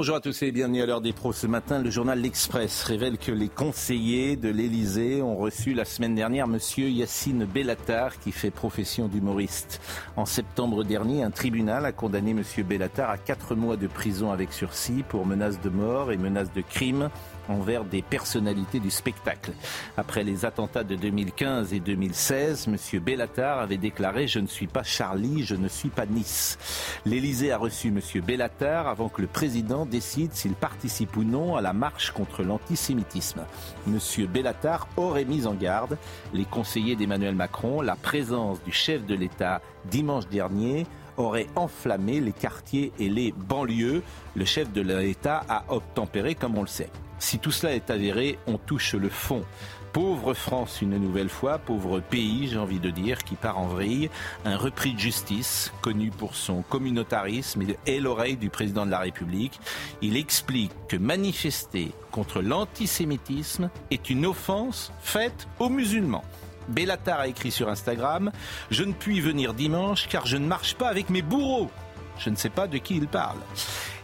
Bonjour à tous et bienvenue à l'heure des pros. Ce matin, le journal L'Express révèle que les conseillers de l'Élysée ont reçu la semaine dernière Monsieur Yacine Bellatar qui fait profession d'humoriste. En septembre dernier, un tribunal a condamné Monsieur Bellatar à quatre mois de prison avec sursis pour menaces de mort et menaces de crime envers des personnalités du spectacle. Après les attentats de 2015 et 2016, M. Bellatar avait déclaré Je ne suis pas Charlie, je ne suis pas Nice. L'Élysée a reçu M. Bellatar avant que le président décide s'il participe ou non à la marche contre l'antisémitisme. M. Bellatar aurait mis en garde les conseillers d'Emmanuel Macron la présence du chef de l'État dimanche dernier aurait enflammé les quartiers et les banlieues. Le chef de l'État a obtempéré, comme on le sait. Si tout cela est avéré, on touche le fond. Pauvre France une nouvelle fois, pauvre pays, j'ai envie de dire, qui part en vrille. Un repris de justice, connu pour son communautarisme et l'oreille du président de la République. Il explique que manifester contre l'antisémitisme est une offense faite aux musulmans. Bellatar a écrit sur Instagram Je ne puis venir dimanche car je ne marche pas avec mes bourreaux. Je ne sais pas de qui il parle.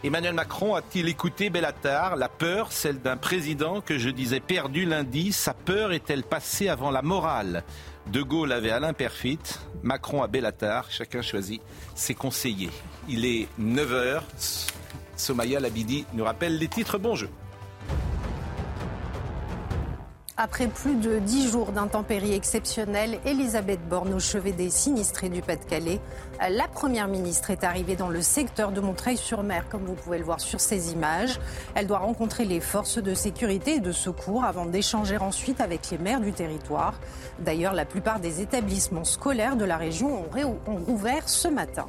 Emmanuel Macron a-t-il écouté Bellatar La peur, celle d'un président que je disais perdu lundi, sa peur est-elle passée avant la morale? De Gaulle avait Alain Perfit, Macron a Bellatar, chacun choisit ses conseillers. Il est 9h, Somaya Labidi nous rappelle les titres. Bon jeu. Après plus de dix jours d'intempéries exceptionnelles, Elisabeth Borne au chevet des sinistrés du Pas-de-Calais. La Première ministre est arrivée dans le secteur de Montreuil-sur-Mer, comme vous pouvez le voir sur ces images. Elle doit rencontrer les forces de sécurité et de secours avant d'échanger ensuite avec les maires du territoire. D'ailleurs, la plupart des établissements scolaires de la région ont, rouvert ce matin.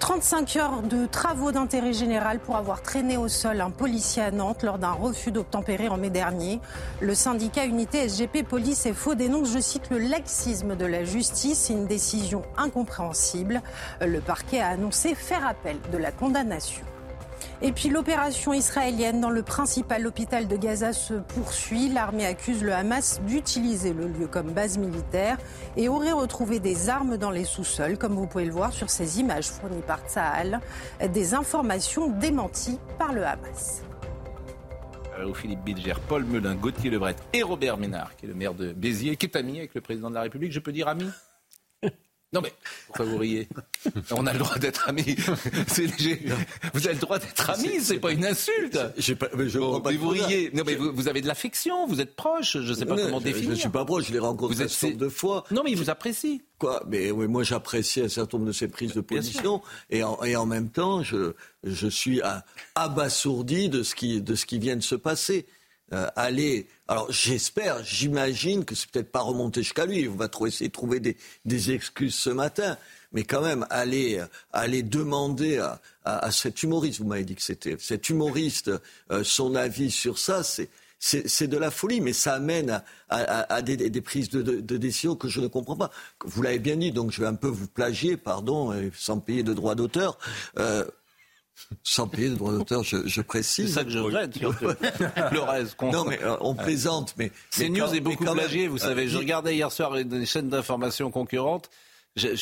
35 heures de travaux d'intérêt général pour avoir traîné au sol un policier à Nantes lors d'un refus d'obtempérer en mai dernier. Le syndicat Unité SGP Police et Faux dénonce, je cite, le laxisme de la justice, une décision incompréhensible. Le parquet a annoncé faire appel de la condamnation. Et puis l'opération israélienne dans le principal hôpital de Gaza se poursuit. L'armée accuse le Hamas d'utiliser le lieu comme base militaire et aurait retrouvé des armes dans les sous-sols, comme vous pouvez le voir sur ces images fournies par Tsahal. Des informations démenties par le Hamas. Au Philippe Bilger, Paul Melun, Gauthier Lebret et Robert Ménard, qui est le maire de Béziers, qui est ami avec le président de la République. Je peux dire ami? Non mais, pourquoi vous riez On a le droit d'être amis. Vous avez le droit d'être amis, c'est pas une insulte. Pas, mais je oh, mais vous riez. Non mais vous, avez de l'affection, vous êtes proche, je ne sais pas comment je, définir. Je ne suis pas proche, je l'ai rencontré vous êtes... de fois. Non mais il vous apprécie. Quoi Mais oui, moi j'apprécie un certain nombre de ses prises de position et en, et en, même temps, je, je suis abasourdi de ce qui, de ce qui vient de se passer. Euh, aller. Alors j'espère, j'imagine que c'est peut-être pas remonté jusqu'à lui. On va trouver, essayer de trouver des, des, excuses ce matin, mais quand même aller, aller demander à, à, à cet humoriste, vous m'avez dit que c'était cet humoriste, euh, son avis sur ça, c'est c'est de la folie, mais ça amène à, à, à des, des, prises de, de, de, décision que je ne comprends pas. Vous l'avez bien dit, donc je vais un peu vous plagier, pardon, sans payer de droits d'auteur. Euh, sans payer de droit d'auteur, je, je, précise. C'est ça que je regrette, le reste. Non, mais euh, on plaisante, mais. CNews est beaucoup plagié, vous savez. Je regardais hier soir des chaînes d'information concurrentes. J'ai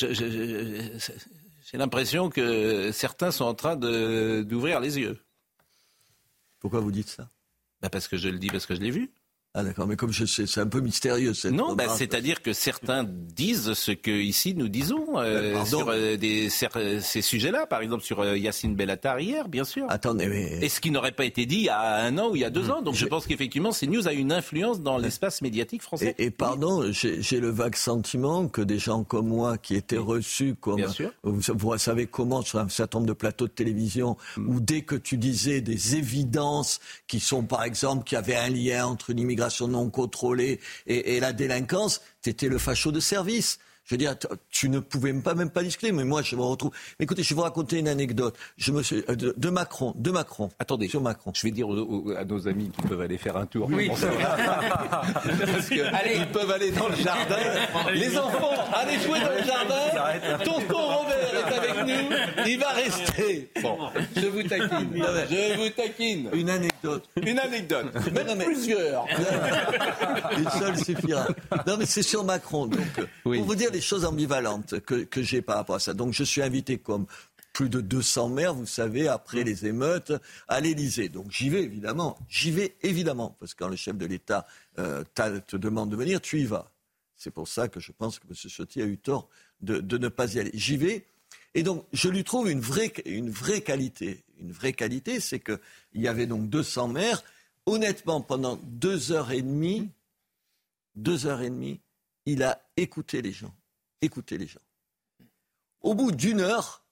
l'impression que certains sont en train d'ouvrir les yeux. Pourquoi vous dites ça? Bah Parce que je le dis, parce que je l'ai vu. Ah d'accord, mais comme je sais, c'est un peu mystérieux. Cette non, bah, c'est-à-dire que certains disent ce que ici nous disons euh, ben, sur euh, des, ces sujets-là, par exemple sur euh, Yacine Bellatar hier, bien sûr. Attendez, mais... Et ce qui n'aurait pas été dit il y a un an ou il y a deux hmm. ans. Donc je pense qu'effectivement, ces news a une influence dans l'espace médiatique français. Et, pardon, j'ai le vague sentiment que des gens comme moi qui étaient reçus comme... Bien sûr. Vous, vous, savez comment sur un certain nombre de plateaux de télévision, hmm. où dès que tu disais des évidences qui sont par exemple qu'il y avait un lien entre l'immigration non contrôlée et, et la délinquance, tu étais le facho de service. Je veux dire, tu ne pouvais pas même pas discuter, mais moi je me retrouve. Mais écoutez, je vais vous raconter une anecdote. Je me suis, euh, de, Macron, de Macron. Attendez, sur Macron. Je vais dire à nos amis qui peuvent aller faire un tour. Oui. Parce que allez. ils peuvent aller dans le jardin. Les enfants, allez jouer dans le jardin. Tonton Robert est avec nous. Il va rester. Bon, je vous taquine. Je vous taquine. Une anecdote. Une anecdote. Même plusieurs. Une seule suffira. Non, mais c'est sur Macron. Donc, pour vous dire choses ambivalentes que, que j'ai par rapport à ça. Donc je suis invité comme plus de 200 maires, vous savez, après les émeutes, à l'Élysée. Donc j'y vais évidemment, j'y vais évidemment, parce que quand le chef de l'État euh, te demande de venir, tu y vas. C'est pour ça que je pense que M. Ciotti a eu tort de, de ne pas y aller. J'y vais, et donc je lui trouve une vraie, une vraie qualité. Une vraie qualité, c'est qu'il y avait donc 200 maires. Honnêtement, pendant deux heures et demie, deux heures et demie, il a écouté les gens. Écoutez les gens. Au bout d'une heure,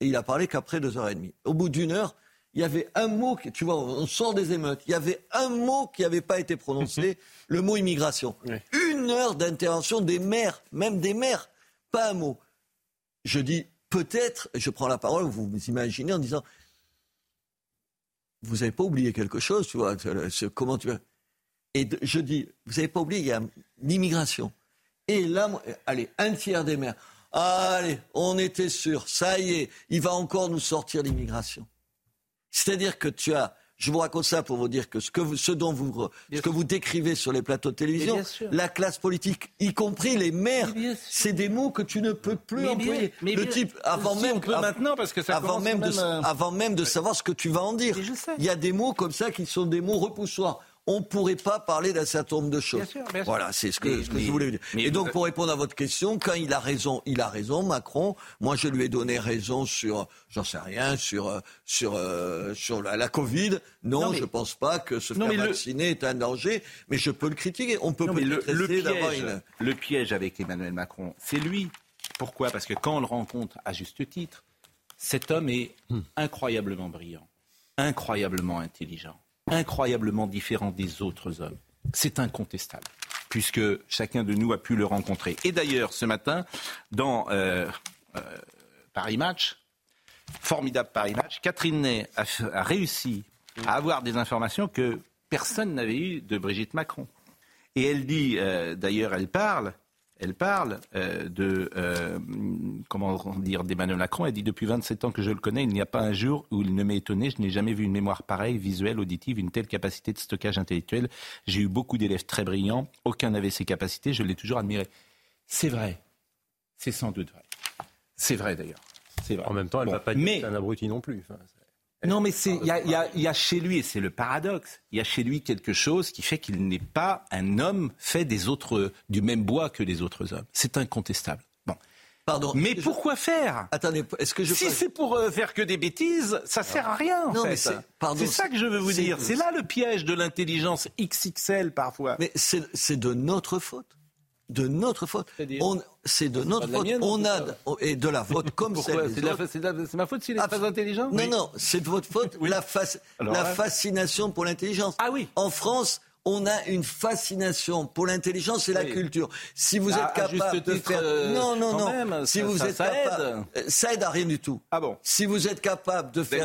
et il a parlé qu'après deux heures et demie, au bout d'une heure, il y avait un mot, tu vois, on sort des émeutes, il y avait un mot qui n'avait pas été prononcé, le mot immigration. Une heure d'intervention des maires, même des maires, pas un mot. Je dis peut-être, je prends la parole, vous vous imaginez en disant, vous n'avez pas oublié quelque chose, tu vois, comment tu Et je dis, vous n'avez pas oublié, il y a l'immigration. Et là, allez, un tiers des maires. Allez, on était sûr, ça y est, il va encore nous sortir l'immigration. C'est-à-dire que tu as, je vous raconte ça pour vous dire que ce, que vous, ce dont vous, ce que vous décrivez sur les plateaux de télévision, la classe politique, y compris les maires, c'est des mots que tu ne peux plus employer. le type, avant même, maintenant parce que ça avant même, de, avant même de savoir ce que tu vas en dire, il y a des mots comme ça qui sont des mots repoussoirs on ne pourrait pas parler d'un certain nombre de choses. Voilà, c'est ce que, je voulais dire. Et donc, pour répondre à votre question, quand il a raison, il a raison, Macron. Moi, je lui ai donné raison sur, j'en sais rien, sur, sur, euh, sur la, Covid. Non, je ne pense pas que se faire vacciner est un danger, mais je peux le critiquer. On peut peut-être le, piège, le piège avec Emmanuel Macron, c'est lui. Pourquoi? Parce que quand on le rencontre à juste titre, cet homme est hmm. incroyablement brillant, incroyablement intelligent incroyablement différent des autres hommes. C'est incontestable, puisque chacun de nous a pu le rencontrer. Et d'ailleurs, ce matin, dans euh, euh, Paris Match, formidable Paris Match, Catherine Ney a, réussi à avoir des informations que personne n'avait eues de Brigitte Macron. Et elle dit, euh, d'ailleurs, elle parle elle parle euh, de euh, comment dire d'Emmanuel Macron. Elle dit depuis 27 ans que je le connais, il n'y a pas un jour où il ne m'est étonné. Je n'ai jamais vu une mémoire pareille, visuelle, auditive, une telle capacité de stockage intellectuel. J'ai eu beaucoup d'élèves très brillants. Aucun n'avait ces capacités. Je l'ai toujours admiré. C'est vrai. C'est sans doute vrai. C'est vrai d'ailleurs. En même temps, elle ne va pas dire un abruti non plus. Non, mais il y a, chez lui, et c'est le paradoxe, il y a chez lui quelque chose qui fait qu'il n'est pas un homme fait des autres, du même bois que les autres hommes. C'est incontestable. Bon. Pardon. Mais pourquoi faire? Attendez, est-ce que je si c'est pour euh, faire que des bêtises, ça sert à rien. Non, mais c'est ça que je veux vous dire. C'est là le piège de l'intelligence XXL parfois. Mais c'est de notre faute de notre faute. C'est de notre faute. on a et de la faute comme celle C'est ma faute s'il est pas intelligent. Non, non, c'est de votre faute. La, la fascination pour l'intelligence. Ah oui. En France, on a une fascination pour l'intelligence et la culture. Si vous bah, êtes capable de faire, euh, non, non, non, si vous êtes capable, aide. ça aide à rien du tout. Ah bon Si vous êtes capable de faire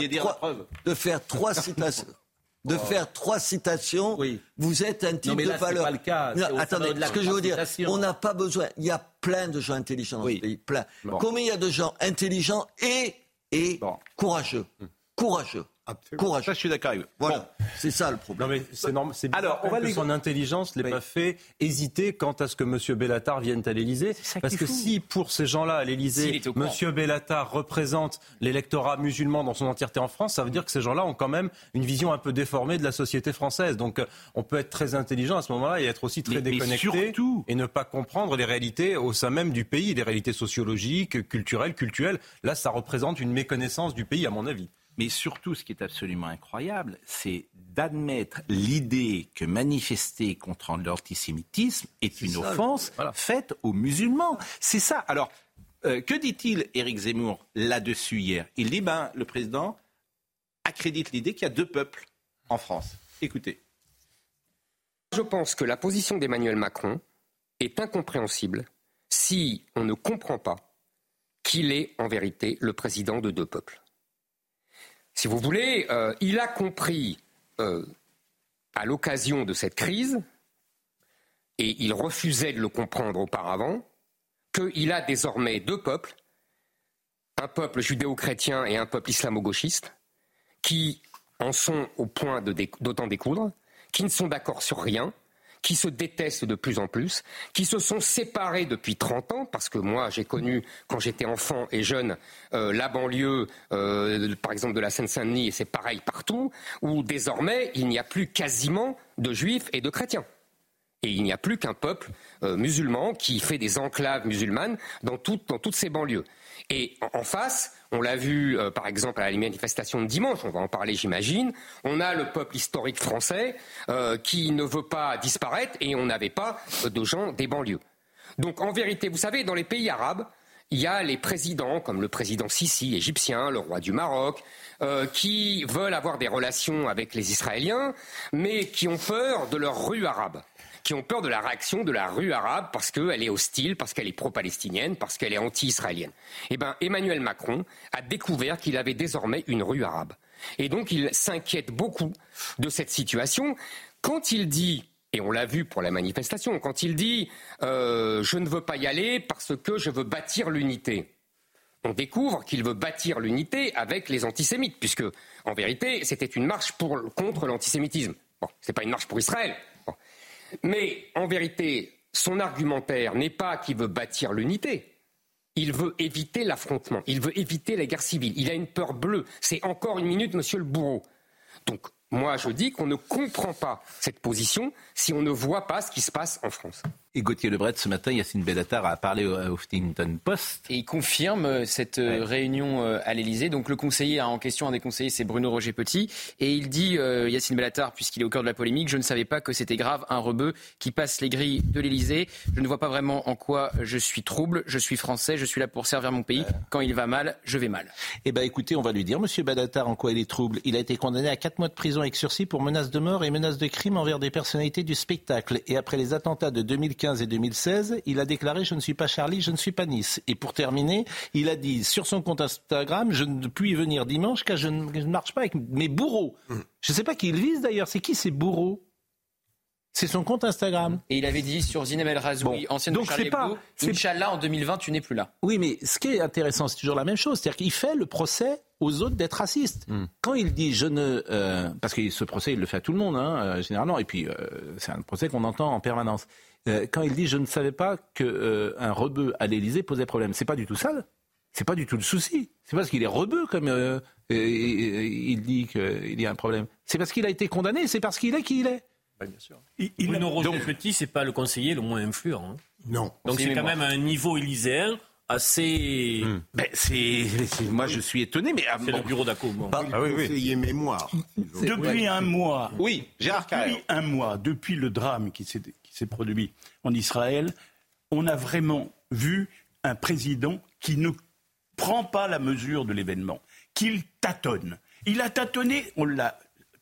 de faire trois citations de oh. faire trois citations, vous êtes un type non, mais de valeur. Pas le cas. attendez, ce que je veux dire, on n'a pas besoin. Il y a plein de gens intelligents dans ce pays, plein. Combien il y a de gens intelligents et, et courageux, hmm. courageux. Courage. Ça, je suis d'accord avec vous. Voilà, c'est ça le problème. Non, mais c'est normal. C'est Alors, on va que son intelligence l'ait pas fait hésiter quant à ce que M. Bellatar vienne à l'Élysée. Parce que si, pour ces gens-là, à l'Élysée, M. Bellatar représente l'électorat musulman dans son entièreté en France, ça veut dire que ces gens-là ont quand même une vision un peu déformée de la société française. Donc, euh, on peut être très intelligent à ce moment-là et être aussi très déconnecté et ne pas comprendre les réalités au sein même du pays, les réalités sociologiques, culturelles, culturelles. Là, ça représente une méconnaissance du pays, à mon avis. Mais surtout, ce qui est absolument incroyable, c'est d'admettre l'idée que manifester contre l'antisémitisme est, une offense faite aux musulmans. C'est ça. Alors, euh, que dit-il, Éric Zemmour, là-dessus hier? Il dit, ben, le président accrédite l'idée qu'il y a deux peuples en France. Écoutez. Je pense que la position d'Emmanuel Macron est incompréhensible si on ne comprend pas qu'il est en vérité le président de deux peuples. Si vous voulez, euh, il a compris euh, à l'occasion de cette crise, et il refusait de le comprendre auparavant, qu'il a désormais deux peuples, un peuple judéo-chrétien et un peuple islamo-gauchiste, qui en sont au point d'autant découdre, qui ne sont d'accord sur rien, qui se détestent de plus en plus, qui se sont séparés depuis 30 ans, parce que moi j'ai connu quand j'étais enfant et jeune euh, la banlieue, euh, par exemple de la Seine-Saint-Denis, et c'est pareil partout, où désormais il n'y a plus quasiment de juifs et de chrétiens. Et il n'y a plus qu'un peuple euh, musulman qui fait des enclaves musulmanes dans, toutes ces banlieues. Et en face, on l'a vu euh, par exemple à la manifestation de dimanche, on va en parler j'imagine, on a le peuple historique français euh, qui ne veut pas disparaître et on n'avait pas de gens des banlieues. Donc en vérité, vous savez, dans les pays arabes, il y a les présidents, comme le président Sisi, égyptien, le roi du Maroc, qui veulent avoir des relations avec les Israéliens, mais qui ont peur de leur rue arabe qui ont peur de la réaction de la rue arabe parce qu'elle est hostile, parce qu'elle est pro-palestinienne, parce qu'elle est anti-israélienne. Eh bien, Emmanuel Macron a découvert qu'il avait désormais une rue arabe. Et donc, il s'inquiète beaucoup de cette situation. Quand il dit et on l'a vu pour la manifestation, quand il dit euh, je ne veux pas y aller parce que je veux bâtir l'unité, on découvre qu'il veut bâtir l'unité avec les antisémites, puisque en vérité c'était une marche contre l'antisémitisme. Bon, n'est pas une marche pour Israël, mais en vérité, son argumentaire n'est pas qu'il veut bâtir l'unité. Il veut éviter l'affrontement, il veut éviter la guerre civile. Il a une peur bleue. C'est encore une minute, monsieur le bourreau. Donc, moi, je dis qu'on ne comprend pas cette position si on ne voit pas ce qui se passe en France. Et Gauthier Lebret, ce matin, Yacine Bellatar a parlé au Huffington Post. Et il confirme euh, cette euh, réunion euh, à l'Elysée. Donc le conseiller en question, un des conseillers, c'est Bruno Roger Petit. Et il dit, Yacine Bellatar, puisqu'il est au cœur de la polémique, je ne savais pas que c'était grave, un rebeu qui passe les grilles de l'Elysée. Je ne vois pas vraiment en quoi je suis trouble. Je suis français, je suis là pour servir mon pays. Quand il va mal, je vais mal. Eh bien écoutez, on va lui dire, monsieur Bellatar, en quoi il est trouble. Il a été condamné à 4 mois de prison avec sursis pour menaces de mort et menaces de crime envers des personnalités du spectacle. Et après les attentats de 2015 et 2016, il a déclaré Je ne suis pas Charlie, je ne suis pas Nice. Et pour terminer, il a dit sur son compte Instagram Je ne puis venir dimanche car je ne, marche pas avec mes bourreaux. Hum. Je ne sais pas qui il vise d'ailleurs. C'est qui ces bourreaux? C'est son compte Instagram. Et il avait dit sur Zineb El Razoui, ancienne donc de Charlie pas, Inch'Allah, en 2020, tu n'es plus là. Oui, mais ce qui est intéressant, c'est toujours la même chose. C'est-à-dire qu'il fait le procès aux autres d'être racistes. Hum. Quand il dit je ne... Euh, parce que ce procès, il le fait à tout le monde, hein, euh, généralement. Et puis, euh, c'est un procès qu'on entend en permanence. Euh, quand il dit je ne savais pas qu'un euh, rebeu à l'Élysée posait problème. C'est pas du tout ça. C'est pas du tout le souci. C'est parce qu'il est rebeu comme euh, il dit qu'il y a un problème. C'est parce qu'il a été condamné. C'est parce qu'il est qui il est. bien sûr. Il, il Bruno Roger Petit, c'est pas le conseiller le moins influent. Hein. Non. Donc c'est quand même un niveau élyséen assez. Hmm. Ben, c'est, moi, je suis étonné, mais c'est le bureau d'ACO. Ah, oui, oui. mémoire. Depuis un mois. Oui, Gérard Depuis un mois, depuis le drame qui s'est s'est produit en Israël, on a vraiment vu un président qui ne prend pas la mesure de l'événement, qu'il tâtonne. Il a tâtonné, on l'a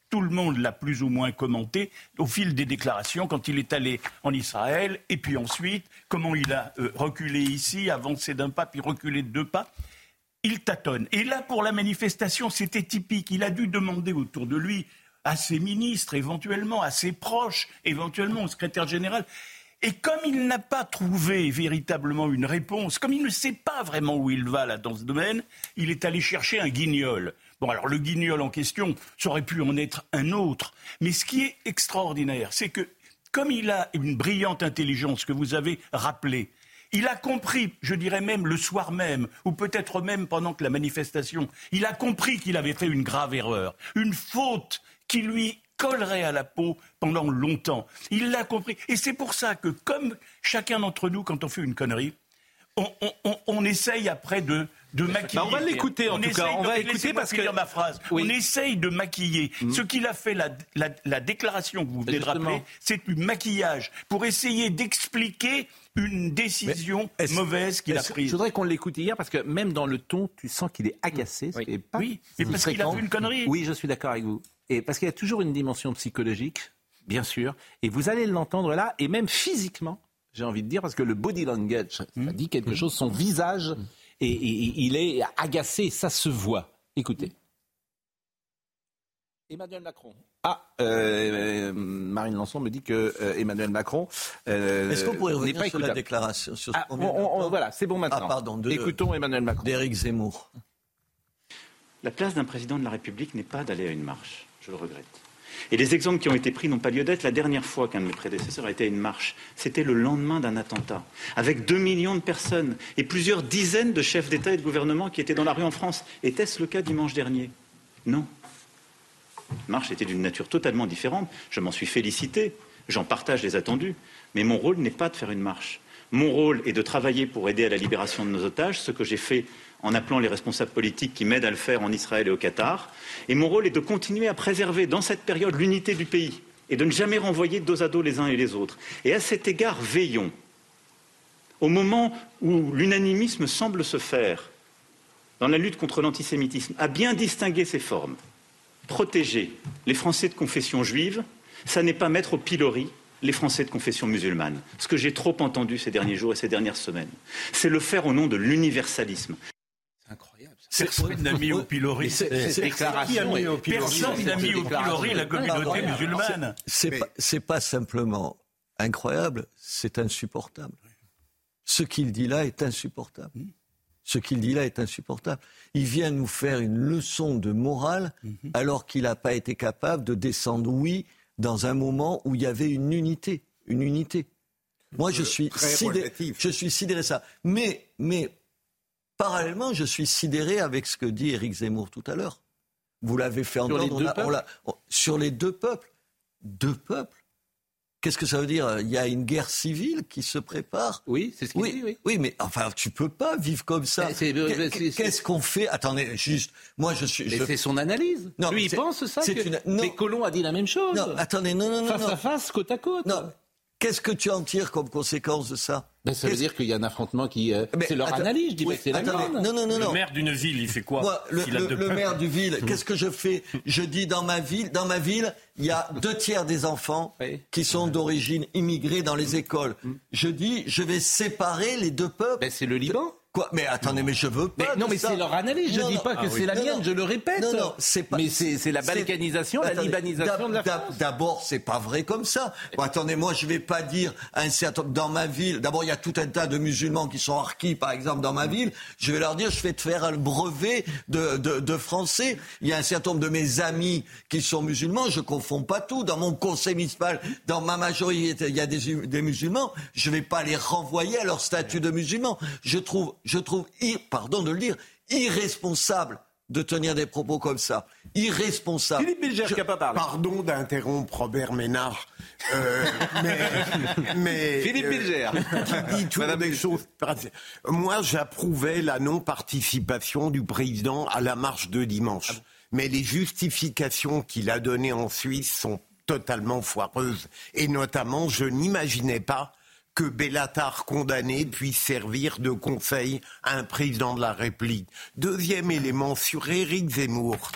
tout le monde l'a plus ou moins commenté au fil des déclarations quand il est allé en Israël, et puis ensuite, comment il a euh, reculé ici, avancé d'un pas, puis reculé de deux pas. Il tâtonne. Et là, pour la manifestation, c'était typique. Il a dû demander autour de lui à ses ministres, éventuellement, à ses proches, éventuellement au secrétaire général. Et comme il n'a pas trouvé véritablement une réponse, comme il ne sait pas vraiment où il va là dans ce domaine, il est allé chercher un guignol. Bon, alors le guignol en question, ça aurait pu en être un autre. Mais ce qui est extraordinaire, c'est que comme il a une brillante intelligence que vous avez rappelée, il a compris, je dirais même le soir même, ou peut-être même pendant que la manifestation, il a compris qu'il avait fait une grave erreur, une faute qui lui collerait à la peau pendant longtemps. Il l'a compris. Et c'est pour ça que, comme chacun d'entre nous, quand on fait une connerie, on, essaye après de, de maquiller. on va l'écouter en tout cas. On va écouter parce que ma phrase. On essaye de maquiller. Mm. Ce qu'il a fait, la, la, déclaration que vous venez de rappeler, c'est du maquillage pour essayer d'expliquer une décision mauvaise qu'il a prise. Je voudrais qu'on l'écoute hier parce que même dans le ton, tu sens qu'il est agacé. Oui, oui mais parce qu'il a fait une connerie. Oui, je suis d'accord avec vous. Et parce qu'il y a toujours une dimension psychologique, bien sûr, et vous allez l'entendre là, et même physiquement, j'ai envie de dire, parce que le body language, ça hmm. dit quelque chose, son visage, et, il est agacé, ça se voit. Écoutez. Emmanuel Macron. Ah, euh, Marine Lançon me dit que euh, Emmanuel Macron. Euh, Est-ce qu'on pourrait revenir sur la déclaration sur ah, Voilà, c'est bon maintenant. Ah, pardon. Écoutons Emmanuel Macron. D'Éric Zemmour. La place d'un président de la République n'est pas d'aller à une marche. Je le regrette. Et les exemples qui ont été pris n'ont pas lieu d'être. La dernière fois qu'un de mes prédécesseurs a été à une marche, c'était le lendemain d'un attentat, avec deux millions de personnes et plusieurs dizaines de chefs d'État et de gouvernement qui étaient dans la rue en France. Était-ce le cas dimanche dernier? Non. La marche était d'une nature totalement différente. Je m'en suis félicité. J'en partage les attendus. Mais mon rôle n'est pas de faire une marche. Mon rôle est de travailler pour aider à la libération de nos otages, ce que j'ai fait en appelant les responsables politiques qui m'aident à le faire en Israël et au Qatar. Et mon rôle est de continuer à préserver dans cette période l'unité du pays et de ne jamais renvoyer dos à dos les uns et les autres. Et à cet égard, veillons. Au moment où l'unanimisme semble se faire dans la lutte contre l'antisémitisme, à bien distinguer ses formes. Protéger les Français de confession juive, ça n'est pas mettre au pilori les Français de confession musulmane. Ce que j'ai trop entendu ces derniers jours et ces dernières semaines, c'est le faire au nom de l'universalisme. Personne n'a mis au pilori. Personne n'a mis au pilori la communauté musulmane. C'est pas, pas simplement incroyable, c'est insupportable. Ce qu'il dit là est insupportable. Ce qu'il dit là est insupportable. Il vient nous faire une leçon de morale hmm. alors qu'il n'a pas été capable de descendre, oui, dans un moment où il y avait une unité. Une unité. Moi, je suis, sidéré, je suis sidéré ça. Mais, mais Parallèlement, je suis sidéré avec ce que dit Éric Zemmour tout à l'heure. Vous l'avez fait entendre. sur les deux peuples. Deux peuples Qu'est-ce que ça veut dire? Il y a une guerre civile qui se prépare? Oui, c'est ce qu'il oui, dit, oui. Oui, mais enfin, tu peux pas vivre comme ça. Qu'est-ce qu'on fait? Attendez, juste, moi je suis... Mais c'est son analyse. Non, Lui, il pense ça que... Une... Mais Colomb a dit la même chose. Non, attendez, non, non, non. Face à face, côte à côte. Non, Qu'est-ce que tu en tires comme conséquence de ça ben, Ça veut dire qu'il y a un affrontement qui. Euh, c'est leur analyse, je dis, c'est la non, non, non, non. Le maire d'une ville, il fait quoi Le, maire du ville, qu'est-ce que je fais Je dis dans ma ville, dans ma ville, il y a deux tiers des enfants qui sont d'origine immigrée dans les écoles. Mm. Je dis, je vais séparer les deux peuples. Ben, c'est le Liban. Mais attendez, mais je veux pas. non, mais c'est leur analyse. Je ne dis pas que ah c'est la mienne, je le répète. Non, non, c'est pas. Mais c'est la balkanisation, la libanisation de la France. D'abord, c'est pas vrai comme ça. attendez, moi, je vais pas dire un certain dans ma ville. D'abord, il y a tout un tas de musulmans qui sont harkis, par exemple, dans ma ville. Je vais leur dire, je vais te faire un brevet de, de, de français. Il y a un certain nombre de mes amis qui sont musulmans. Je confonds pas tout. Dans mon conseil municipal, dans ma majorité, il y a des, des musulmans. Je vais pas les renvoyer à leur statut de musulmans. Je trouve je trouve, pardon de le dire, irresponsable de tenir des propos comme ça. Irresponsable. Philippe Bilger qui pas parlé. Pardon d'interrompre Robert Ménard. Euh, mais, Philippe euh, Bilger. qui dit des choses. Moi, j'approuvais la non-participation du président à la marche de dimanche. Ah mais les justifications qu'il a données en Suisse sont totalement foireuses. Et notamment, je n'imaginais pas que Bellatar condamné puisse servir de conseil à un président de la République. Deuxième élément sur Éric Zemmour.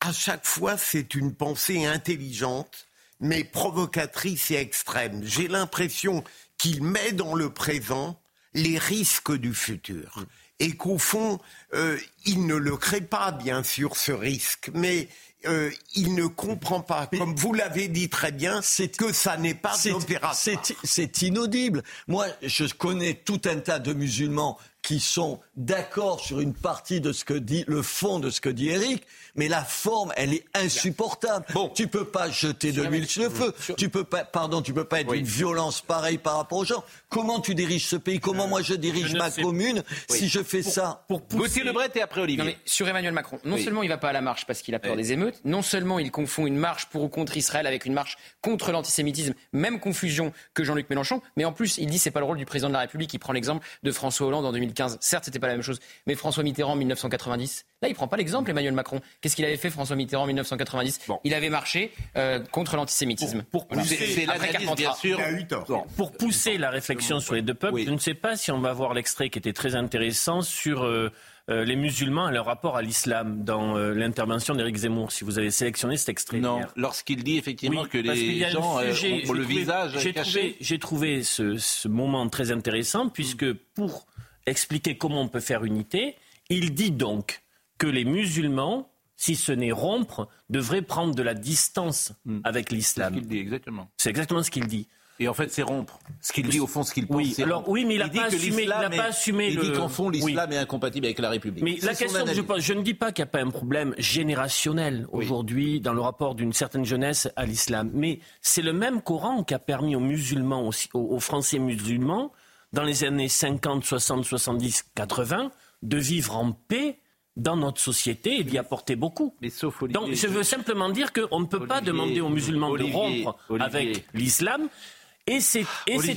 À chaque fois, c'est une pensée intelligente, mais provocatrice et extrême. J'ai l'impression qu'il met dans le présent les risques du futur. Et qu'au fond, euh, il ne le crée pas, bien sûr, ce risque, mais euh, il ne comprend pas, comme vous l'avez dit très bien, c'est que ça n'est pas opération. C'est inaudible. Moi, je connais tout un tas de musulmans qui sont d'accord sur une partie de ce que dit le fond de ce que dit Eric, mais la forme, elle est insupportable. Bon. Tu peux pas jeter de l'huile sur le feu. Tu peux pas, pardon, tu peux pas être une violence pareille par rapport aux gens. Comment tu diriges ce pays? Comment euh, moi je dirige ma commune si je fais ça? pour pousser... le Bret et après Olivier. Non, mais sur Emmanuel Macron, non seulement il va pas à la marche parce qu'il a peur des émeutes, non seulement il confond une marche pour ou contre Israël avec une marche contre l'antisémitisme, même confusion que Jean-Luc Mélenchon, mais en plus il dit c'est pas le rôle du président de la République. Il prend l'exemple de François Hollande en 2000 Certes, c'était pas la même chose, mais François Mitterrand en 1990, là, il prend pas l'exemple, Emmanuel Macron. Qu'est-ce qu'il avait fait, François Mitterrand, en 1990 Il avait marché euh, contre l'antisémitisme. Pour, pousser, bien sûr. pour pousser la réflexion sur les deux peuples, je ne sais pas si on va voir l'extrait qui était très intéressant sur. Euh, euh, les musulmans et leur rapport à l'islam dans euh, l'intervention d'Éric Zemmour, si vous avez sélectionné cet extrait. Non, lorsqu'il dit effectivement que les gens euh, ont le visage j'ai caché. Trouvé, j'ai trouvé ce, ce, moment très intéressant puisque pour expliquer comment on peut faire unité, il dit donc que les musulmans, si ce n'est rompre, devraient prendre de la distance Hmm. avec l'islam. C'est ce qu'il dit exactement. C'est exactement ce qu'il dit. Et en fait, c'est rompre. Ce qu'il dit, au fond, ce qu'il pense, Oui, c'est alors, rompre. oui, mais il n'a pas assumé- il Il dit le- qu'en fond, l'islam est incompatible avec la République. Mais la question que je pose, je ne dis pas qu'il n'y a pas un problème générationnel aujourd'hui dans le rapport d'une certaine jeunesse à l'islam, mais c'est le même Coran qui a permis aux musulmans, aux Français musulmans, dans les années 50, 60, 70, 80, de vivre en paix dans notre société et d'y apporter beaucoup. Mais sauf Olivier, Donc je veux simplement dire qu'on ne peut pas demander aux musulmans Olivier, de rompre avec l'islam. Et c'est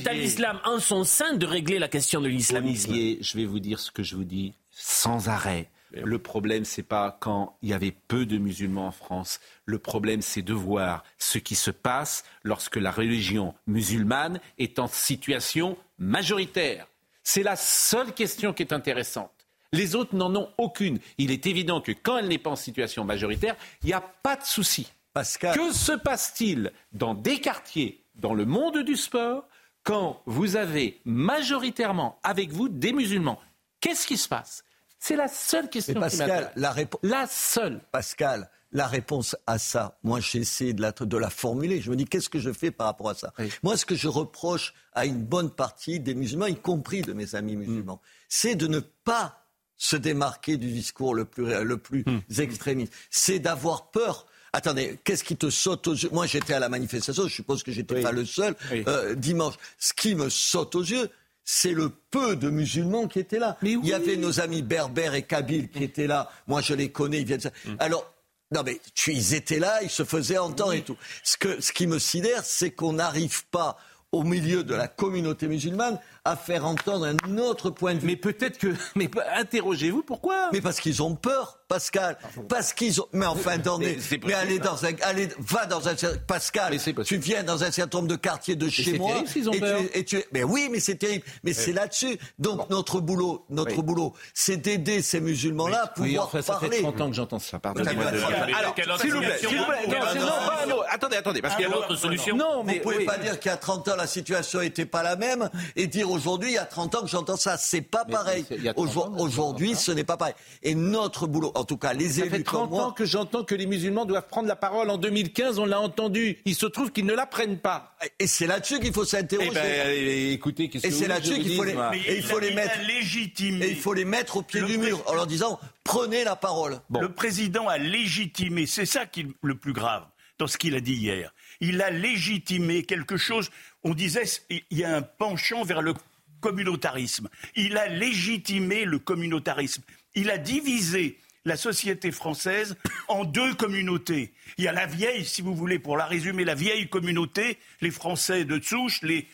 à l'islam en son sein de régler la question de l'islamisme. Je vais vous dire ce que je vous dis sans arrêt. Le problème, c'est pas quand il y avait peu de musulmans en France. Le problème, c'est de voir ce qui se passe lorsque la religion musulmane est en situation majoritaire. C'est la seule question qui est intéressante. Les autres n'en ont aucune. Il est évident que quand elle n'est pas en situation majoritaire, il n'y a pas de souci. Pascal. Que se passe-t-il dans des quartiers, dans le monde du sport, quand vous avez majoritairement avec vous des musulmans? Qu'est-ce qui se passe? C'est la seule question Mais Pascal, la réponse. La seule. Pascal, la réponse à ça, moi j'ai essayé de la, de la formuler. Je me dis qu'est-ce que je fais par rapport à ça Moi, ce que je reproche à une bonne partie des musulmans, y compris de mes amis musulmans, Mm. c'est de ne pas se démarquer du discours le plus, le plus Mm. extrémiste. C'est d'avoir peur. Attendez, qu'est-ce qui te saute aux yeux Moi, j'étais à la manifestation, je suppose que j'étais pas le seul euh, dimanche. Ce qui me saute aux yeux, c'est le peu de musulmans qui étaient là. Il y avait nos amis berbères et kabyles qui étaient là. Moi, je les connais, ils viennent. Mm. Alors, non mais tu, ils étaient là, ils se faisaient entendre et tout. Ce, que, ce qui me sidère, c'est qu'on n'arrive pas au milieu de la communauté musulmane à faire entendre un autre point de vue. Mais peut-être que. Mais interrogez-vous pourquoi? Mais parce qu'ils ont peur, Pascal. Parce qu'ils ont. Mais enfin, attendez. Mais Mais, allez ça. dans un. Allez, va dans un. Pascal, tu viens dans un certain nombre de quartiers de chez c'est moi. terrible s'ils ont et, peur. tu, et tu- Mais oui, mais c'est terrible. Mais c'est là-dessus. Donc notre boulot, notre Oui. boulot, c'est d'aider ces musulmans-là à pouvoir Oui, enfin, ça parler. fait 30 ans que j'entends ça. Mais Alors, s'il vous plaît, s'il vous plaît. vous Non, pouvez non, avoir pas un autre. Attendez, attendez, parce Ah, qu'il y a l'autre solution. Non, Vous mais pouvez oui. pas dire qu'il y a 30 ans la situation n'était pas la même et dire aujourd'hui il y a 30 ans que j'entends ça. C'est pas Mais- pareil. mais c'est- il y a 30 Aujourd- ans, Aujourd'hui, ce n'est pas pareil. Et notre boulot, en tout cas les Ça élus fait 30 comme moi, ans que j'entends que les musulmans doivent prendre la parole. En 2015, on l'a entendu. Il se trouve qu'ils ne la prennent pas. et c'est là-dessus qu'il faut s'interroger. ben, eh, écoutez, qu'est-ce Et que c'est vous là-dessus qu'il faut les, et il faut les mettre, et il faut les mettre au pied Le du mur en leur disant prenez la parole. Le président a légitimé, c'est ça qui est le plus grave dans ce qu'il a dit hier. Il a légitimé quelque chose, on disait, il y a un penchant vers le communautarisme. Il a légitimé le communautarisme. Il a divisé la société française en deux communautés. Il y a la vieille, si vous voulez, pour la résumer, la vieille communauté, les Français de souche, les,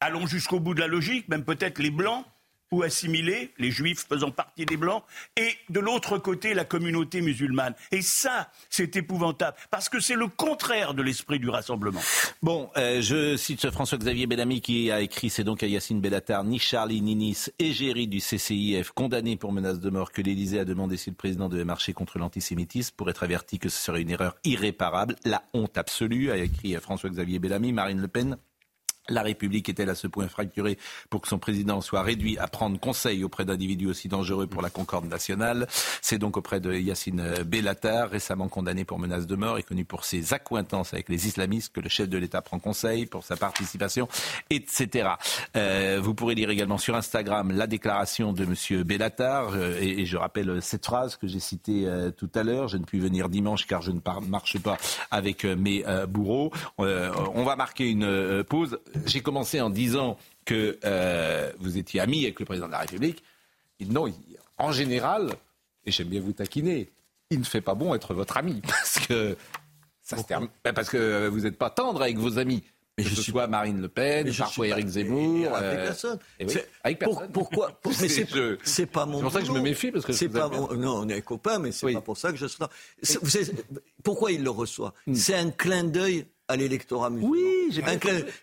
allons jusqu'au bout de la logique, même peut-être les Blancs, ou assimilés, les juifs faisant partie des blancs, et de l'autre côté la communauté musulmane. Et ça, c'est épouvantable, parce que c'est le contraire de l'esprit du rassemblement. Bon, euh, je cite François-Xavier Bellamy qui a écrit, c'est donc à Yacine Bellatar, ni Charlie, ni Nice, égérie du CCIF, condamné pour menace de mort, que l'Élysée a demandé si le président devait marcher contre l'antisémitisme pour être averti que ce serait une erreur irréparable. La honte absolue, a écrit François-Xavier Bellamy, Marine Le Pen. La République est-elle à ce point fracturée pour que son président soit réduit à prendre conseil auprès d'individus aussi dangereux pour la concorde nationale? C'est donc auprès de Yacine Bellatar, récemment condamné pour menace de mort et connu pour ses accointances avec les islamistes, que le chef de l'État prend conseil pour sa participation, etc. Euh, vous pourrez lire également sur Instagram la déclaration de M. Bellatar euh, et, je rappelle cette phrase que j'ai citée euh, tout à l'heure. Je ne puis venir dimanche car je ne marche pas avec euh, mes euh, bourreaux. Euh, on va marquer une euh, pause. J'ai commencé en disant que euh, vous étiez ami avec le président de la République. Non, il- en général, et j'aime bien vous taquiner, il ne fait pas bon être votre ami parce que ça se termine. ben, Parce que vous n'êtes pas tendre avec vos amis. Mais que je ce suis- soit Marine Le Pen, parfois Éric Zemmour. avec euh, personne. et oui, C'est- avec pour- personne. pourquoi pour- Mais c'est je- pas mon. C'est pour ça que je me méfie parce que c'est pas mon- non, on est copains, mais c'est Oui. pas pour ça que je suis là. C'est- vous savez, pourquoi il le reçoit? Hmm. C'est un clin d'œil à l'électorat musulman. Oui, j'ai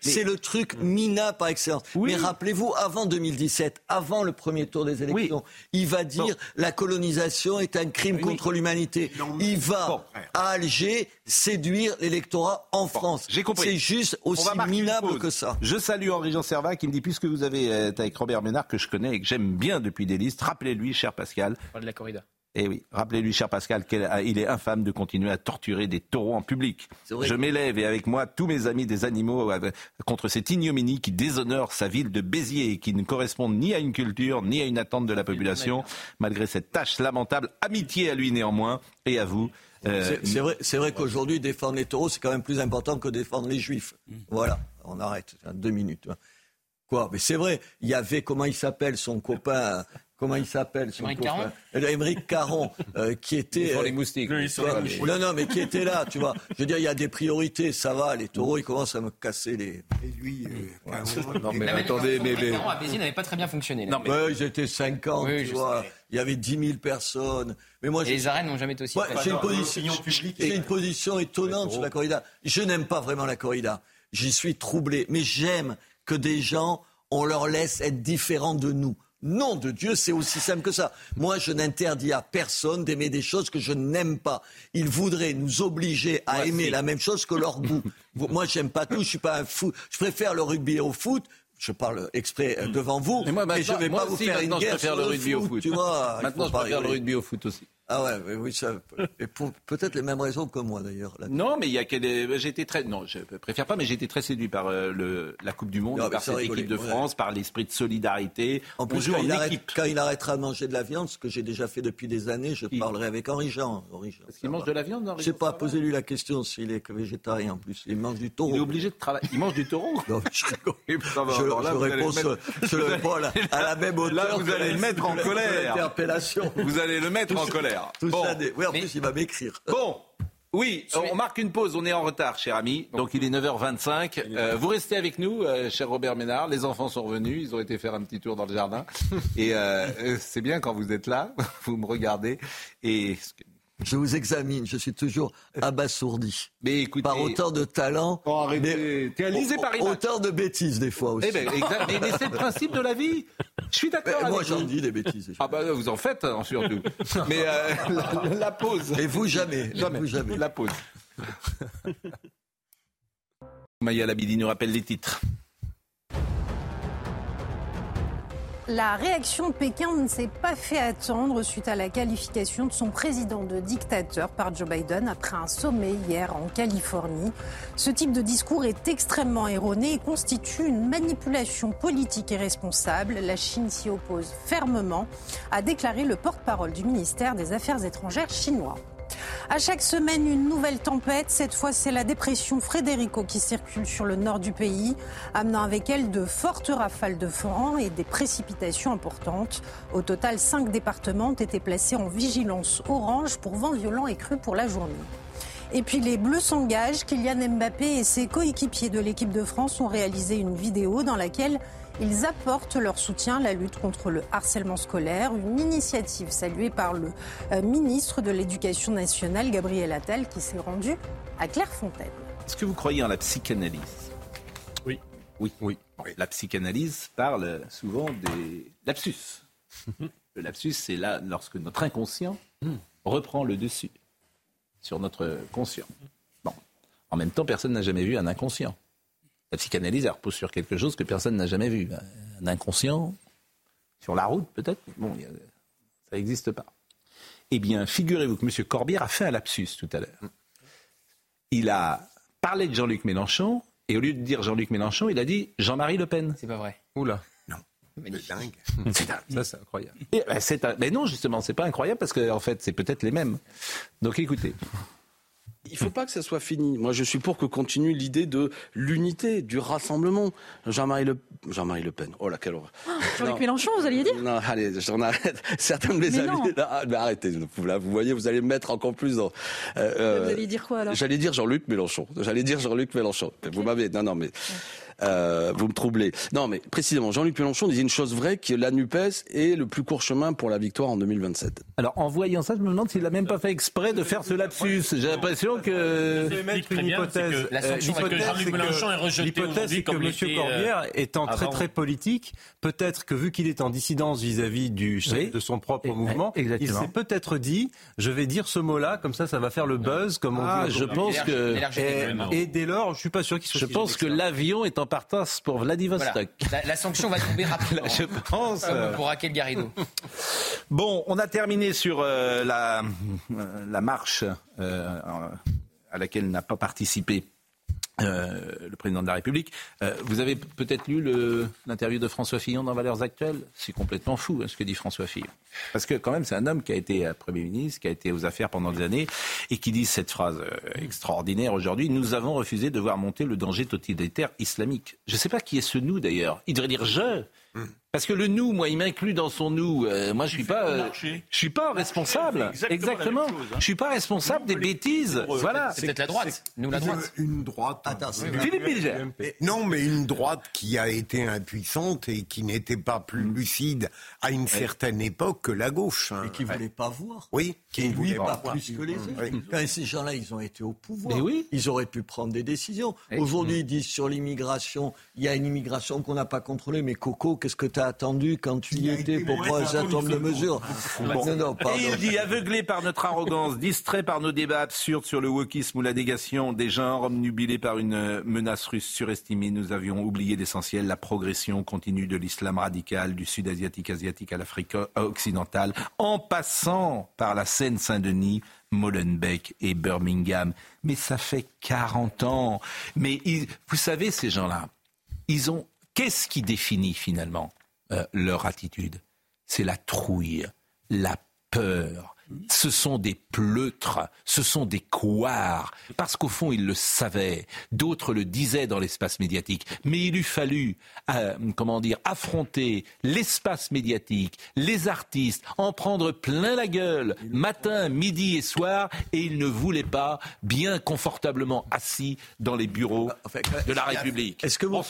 C'est le truc mina par excellence. Mais rappelez-vous, avant 2017, avant le premier tour des élections, il va dire la colonisation est un crime contre l'humanité. Il va à Alger séduire l'électorat en France. J'ai compris. C'est juste aussi minable que ça. Je salue Henri-Jean Servat qui me dit puisque vous avez été avec Robert Ménard que je connais et que j'aime bien depuis des listes, rappelez-lui, cher Pascal. de la corrida. Eh oui, rappelez-lui, cher Pascal, qu'il est infâme de continuer à torturer des taureaux en public. Je m'élève et avec moi tous mes amis des animaux euh, contre cette ignominie qui déshonore sa ville de Béziers et qui ne correspond ni à une culture ni à une attente de la population, malgré cette tâche lamentable. Amitié à lui néanmoins et à vous. Euh, c'est vrai, vrai qu'aujourd'hui, défendre les taureaux, c'est quand même plus important que défendre les juifs. Mm. Voilà, on arrête, deux minutes. Quoi Mais c'est vrai, il y avait, comment il s'appelle, son copain comment il s'appelle Émeric Caron Émeric Caron, euh, qui était... Pour les moustiques. non, non, mais qui était là, tu vois. Je veux dire, il y a des priorités, ça va, les taureaux, ils commencent à me casser les... Et lui, euh, Non, mais attendez, mais... Les à Béziers n'avait pas très bien fonctionné. Non, mais... Ouais, ils étaient 50, tu vois. Il y avait 10 000 personnes. Mais moi, Et les arènes n'ont jamais été aussi... Ouais, j'ai une, position, une position étonnante sur la corrida. Je n'aime pas vraiment la corrida. J'y suis troublé. Mais j'aime que des gens, on leur laisse être différents de nous. Nom de Dieu, c'est aussi simple que ça. Moi, je n'interdis à personne d'aimer des choses que je n'aime pas. Ils voudraient nous obliger à aimer la même chose que leur goût. Moi, j'aime pas tout, je suis pas un fou. Je préfère le rugby au foot. Je parle exprès euh, devant vous, mais, moi, je vais pas vous faire une guerre je préfère le rugby au foot. Tu vois, maintenant, je préfère le rugby au foot aussi. Ah ouais, oui, ça, et pour peut-être les mêmes raisons que moi d'ailleurs. Non, mais il y a que j'ai été très, non, je préfère pas, mais j'ai été très séduit par euh, le, la Coupe du Monde, par cette équipe de France, par l'esprit de solidarité. En plus, quand, il équipe. quand, il arrêtera de manger de la viande, ce que j'ai déjà fait depuis des années, je parlerai avec Henri Jean. Est-ce qu'il mange de la viande, Henri Je sais pas, posez-lui la question s'il est végétarien en plus. Il mange du taureau. Il est obligé de travailler. Il mange du taureau. non, je, je, réponds à la même hauteur. Là, vous allez le mettre en colère. Vous allez le mettre en colère. Oui, en plus, il va m'écrire. Bon. Oui, on marque une pause, on est en retard, cher ami. Donc il est 9h25. Euh, vous restez avec nous, euh, cher Robert Ménard. Les enfants sont revenus, ils ont été faire un petit tour dans le jardin. Et euh, c'est bien quand vous êtes là, vous me regardez. Et je vous examine, je suis toujours abasourdi. Mais écoutez, par autant de talent. Oh, mais T'es par Autant de bêtises des fois aussi. Eh ben, mais, c'est le principe de la vie. Je suis d'accord. Moi j'en dis des bêtises. Ah bah vous en faites hein, surtout. mais euh, la, pause. Et vous jamais. Jamais. Vous jamais. La pause. Maya Labidi nous rappelle les titres. La réaction de Pékin ne s'est pas fait attendre suite à la qualification de son président de dictateur par Joe Biden après un sommet hier en Californie. Ce type de discours est extrêmement erroné et constitue une manipulation politique irresponsable. La Chine s'y oppose fermement, a déclaré le porte-parole du ministère des Affaires étrangères chinois. À chaque semaine, une nouvelle tempête. Cette fois, c'est la dépression Frédérico qui circule sur le nord du pays, amenant avec elle de fortes rafales de vent et des précipitations importantes. Au total, cinq départements ont été placés en vigilance orange pour vent violent et cru pour la journée. Et puis les Bleus s'engagent. Kylian Mbappé et ses coéquipiers de l'équipe de France ont réalisé une vidéo dans laquelle ils apportent leur soutien à la lutte contre le harcèlement scolaire, une initiative saluée par le euh, ministre de l'Éducation nationale, Gabriel Attal, qui s'est rendu à Clairefontaine. Est-ce que vous croyez en la psychanalyse? Oui. Oui. oui. La psychanalyse parle souvent des lapsus. le lapsus, c'est là lorsque notre inconscient reprend le dessus sur notre conscient. Bon. En même temps, personne n'a jamais vu un inconscient. La psychanalyse, elle repose sur quelque chose que personne n'a jamais vu. Un inconscient, sur la route peut-être, bon, ça n'existe pas. Eh bien, figurez-vous que M. Corbière a fait un lapsus tout à l'heure. Il a parlé de Jean-Luc Mélenchon, et au lieu de dire Jean-Luc Mélenchon, il a dit Jean-Marie Le Pen. C'est pas vrai. Oula. Non. C'est dingue. C'est dingue. Ça, c'est incroyable. Ben, mais non, justement, c'est pas incroyable parce qu'en en fait, c'est peut-être les mêmes. Donc écoutez. Il ne faut pas que ça soit fini. Moi, je suis pour que continue l'idée de l'unité, du rassemblement. Jean-Marie Le... Jean Le Pen. Oh là, quelle horreur. Oh, Jean-Luc Mélenchon, vous alliez dire Non, allez, j'en arrête. Certains de mes amis... Là, mais arrêtez. Là, vous voyez, vous allez me mettre encore plus dans... Euh, euh, vous allez dire quoi, alors? J'allais dire Jean-Luc Mélenchon. J'allais dire Jean-Luc Mélenchon. Vous m'avez... Non, non, mais... Euh, vous me troublez. Non, mais précisément, Jean-Luc Mélenchon disait une chose vraie, que la NUPES est le plus court chemin pour la victoire en 2027. Alors, en voyant ça, je me demande s'il n'a même pas fait exprès de faire ce lapsus. J'ai l'impression que. Je vais mettre une hypothèse. L'hypothèse, c'est que M. Corbière, étant très très politique, peut-être que vu qu'il est en dissidence vis-à-vis du chef de son propre mouvement, il s'est peut-être dit je vais dire ce mot-là, comme ça, ça va faire le buzz, comme on ah, dit. Je pense que. Et, dès lors, je suis pas sûr qu'il soit. Je pense que l'avion est en partance pour Vladivostok. La, sanction va tomber rapidement. je pense. Comme pour Raquel Garrido. Bon, on a terminé sur euh, la, euh, la marche euh, à laquelle n'a pas participé euh, le président de la République. Euh, vous avez peut-être lu l'interview de François Fillon dans Valeurs Actuelles? C'est complètement fou hein, ce que dit François Fillon. Parce que quand même, c'est un homme qui a été Premier ministre, qui a été aux affaires pendant des années, et qui dit cette phrase extraordinaire aujourd'hui, nous avons refusé de voir monter le danger totalitaire islamique. Je ne sais pas qui est ce nous d'ailleurs. Il devrait dire je. Parce que le nous, moi, il m'inclut dans son nous. Euh, moi, je suis pas, euh, je suis pas responsable. Exactement. Je suis pas responsable des bêtises. Voilà. C'est peut-être la droite. Nous, la droite. Une droite. Attends, Philippe Bilger. Non, mais une droite qui a été impuissante et qui n'était pas plus mm. lucide à une certaine époque que la gauche. Hein. Et qui voulait pas voir. Oui. Qui ne voulait pas plus que les autres. Quand ces gens-là, ils ont été au pouvoir. oui. Ils auraient pu prendre des décisions. Aujourd'hui, ils disent sur l'immigration, il y a une immigration qu'on n'a pas contrôlée. Mais Coco, qu'est-ce que tu as attendu quand tu y étais pour prendre un nombre de mesures. Et il dit, aveuglé par notre arrogance, distrait par nos débats absurdes sur le wokisme ou la négation des genres, omnubilé par une menace russe surestimée, nous avions oublié l'essentiel, la progression continue de l'islam radical, du sud-asiatique asiatique à l'Afrique occidentale, en passant par la Seine-Saint-Denis, Molenbeek et Birmingham. Mais ça fait 40 ans. Mais vous savez, ces gens-là, ils ont. Qu'est-ce qui définit finalement? Euh, leur attitude. C'est la trouille, la peur, ce sont des pleutres, ce sont des couards, parce qu'au fond, ils le savaient. D'autres le disaient dans l'espace médiatique. Mais il eût fallu, euh, comment dire, affronter l'espace médiatique, les artistes, en prendre plein la gueule, matin, midi et soir, et ils ne voulaient pas, bien confortablement assis dans les bureaux de la République. Est-ce que vous...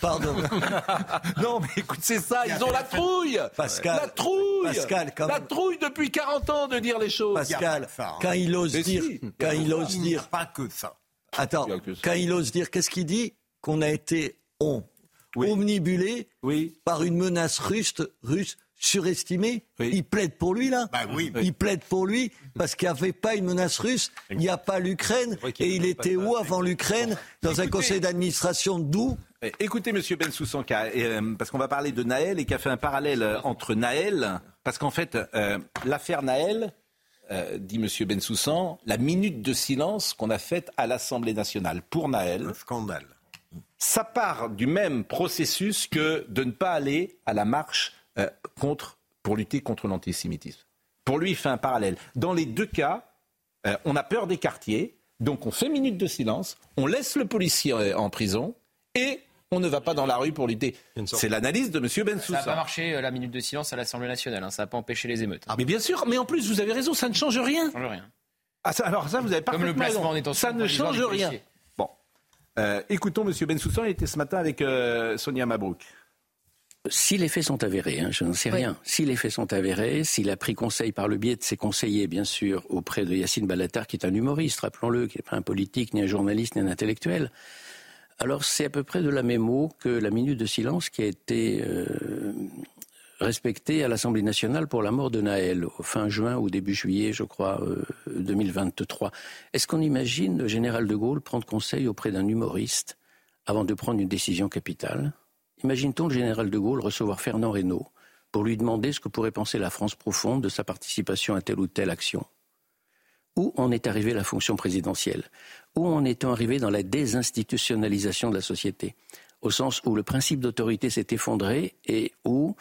Pardon. Non, mais écoute, c'est ça, ils ont la trouille. Pascal, La trouille. Pascal, La trouille depuis 40 ans de dire les choses. Pascal, quand il ose dire, quand il ose dire, pas que ça. Attends, quand il ose dire, qu'est-ce qu'il dit Qu'on a été on, omnibulé par une menace russe, russe surestimée. Il plaide pour lui là. Bah oui, Il plaide pour lui parce qu'il n'y avait pas une menace russe. Il n'y a pas l'Ukraine. Et il était où avant l'Ukraine dans un conseil d'administration d'où Écoutez, Monsieur Bensoussan, euh, parce qu'on va parler de Naël et qui a fait un parallèle entre Naël, parce qu'en fait, euh, l'affaire Naël, euh, dit M. Bensoussan, la minute de silence qu'on a faite à l'Assemblée nationale pour Naël. Un scandale. Ça part du même processus que de ne pas aller à la marche contre, pour lutter contre l'antisémitisme. Pour lui, il fait un parallèle. Dans les deux cas, on a peur des quartiers, donc on fait minute de silence, on laisse le policier en prison et on ne va pas dans la rue pour lutter. C'est l'analyse de M. Bensoussan. Ça n'a pas marché euh, la minute de silence à l'Assemblée nationale, hein. ça n'a pas empêché les émeutes. Ah, mais bien sûr, mais en plus, vous avez raison, ça ne change rien. Ça ne change rien. Ah, alors ça, vous avez pas Comme le Ça ne change rien. Bon, euh, écoutons M. Bensoussan, il était ce matin avec euh, Sonia Mabrouk. Si les faits sont avérés, hein, je n'en sais rien. Si les faits sont avérés, s'il a pris conseil par le biais de ses conseillers, bien sûr, auprès de Yacine Balatar, qui est un humoriste, rappelons-le, qui n'est pas un politique, ni un journaliste, ni un intellectuel, alors c'est à peu près de la même eau que la minute de silence qui a été euh, respectée à l'Assemblée nationale pour la mort de Naël, fin juin ou début juillet, je crois, 2023. Euh, Est-ce qu'on imagine le général de Gaulle prendre conseil auprès d'un humoriste avant de prendre une décision capitale? Imagine-t-on le général de Gaulle recevoir Fernand Reynaud pour lui demander ce que pourrait penser la France profonde de sa participation à telle ou telle action? Où en est arrivée la fonction présidentielle? Où en est-on arrivé dans la désinstitutionnalisation de la société? Au sens où le principe d'autorité s'est effondré et où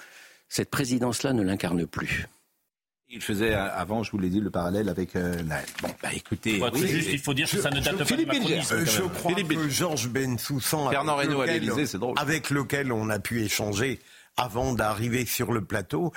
cette présidence-là ne l'incarne plus. Il faisait avant, je vous l'ai dit, le parallèle avec euh, Naël. Bon, bah écoutez, il faut dire que ça ne date pas Philippe euh, je crois que Georges Bensoussan, avec lequel on a pu échanger avant d'arriver sur le plateau.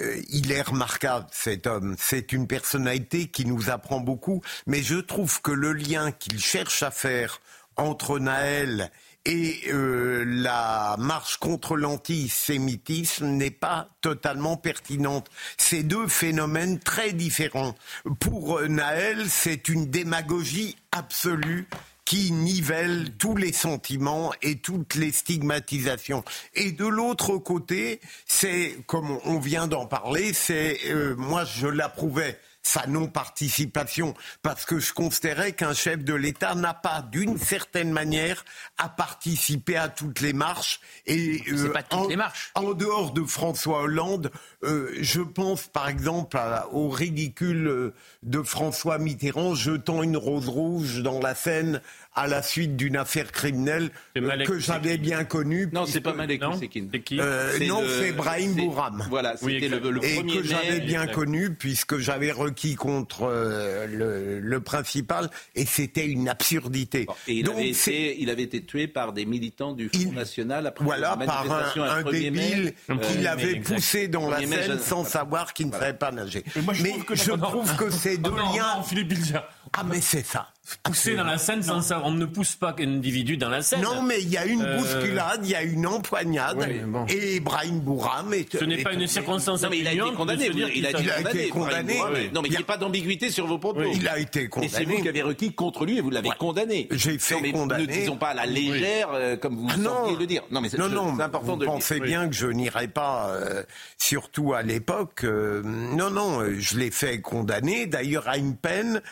Euh, il est remarquable, cet homme. C'est une personnalité qui nous apprend beaucoup. Mais je trouve que le lien qu'il cherche à faire entre Naël et euh, la marche contre l'antisémitisme n'est pas totalement pertinente. C'est deux phénomènes très différents. Pour Naël, c'est une démagogie absolue qui nivelle tous les sentiments et toutes les stigmatisations. Et de l'autre côté, c'est, comme on vient d'en parler, c'est, euh, moi je l'approuvais sa non-participation, parce que je considérais qu'un chef de l'État n'a pas, d'une certaine manière, à participer à toutes les marches. Et euh, pas toutes en, les marches. En dehors de François Hollande, euh, je pense par exemple au ridicule euh, de François Mitterrand jetant une rose rouge dans la Seine à la suite d'une affaire criminelle que j'avais bien connue. Non, c'est pas Malek C'est qui euh, Non, c'est Brahim Bouram. Voilà, c'était le, le, Et que j'avais bien connu puisque j'avais requis contre euh, le, principal et c'était une absurdité. et il, avait été, il, avait été, tué par des militants du Front National après voilà, la par un, un débile qui l'avait poussé dans la Seine sans savoir qu'il ne savait pas nager. Mais, je trouve que ces deux liens... Ah mais c'est ça. Pousser dans la scène sans ça, on ne pousse pas qu'un individu dans la scène. Non, mais il y a une euh, bousculade, il y a une empoignade, et Ibrahim Bourram est. Ce n'est pas une circonstance non, mais il a été condamné. Il, a, été condamné. Non, mais il n'y a pas d'ambiguïté sur vos propos. Il a été condamné. Et c'est vous qui avez requis contre lui et vous l'avez condamné. J'ai fait condamner. Ne disons pas à la légère, euh, comme vous ah, le dire. Non, mais c'est important de. Pensez bien que je n'irai pas, euh, surtout à l'époque. Non, non, je l'ai fait condamner. D'ailleurs, à une peine,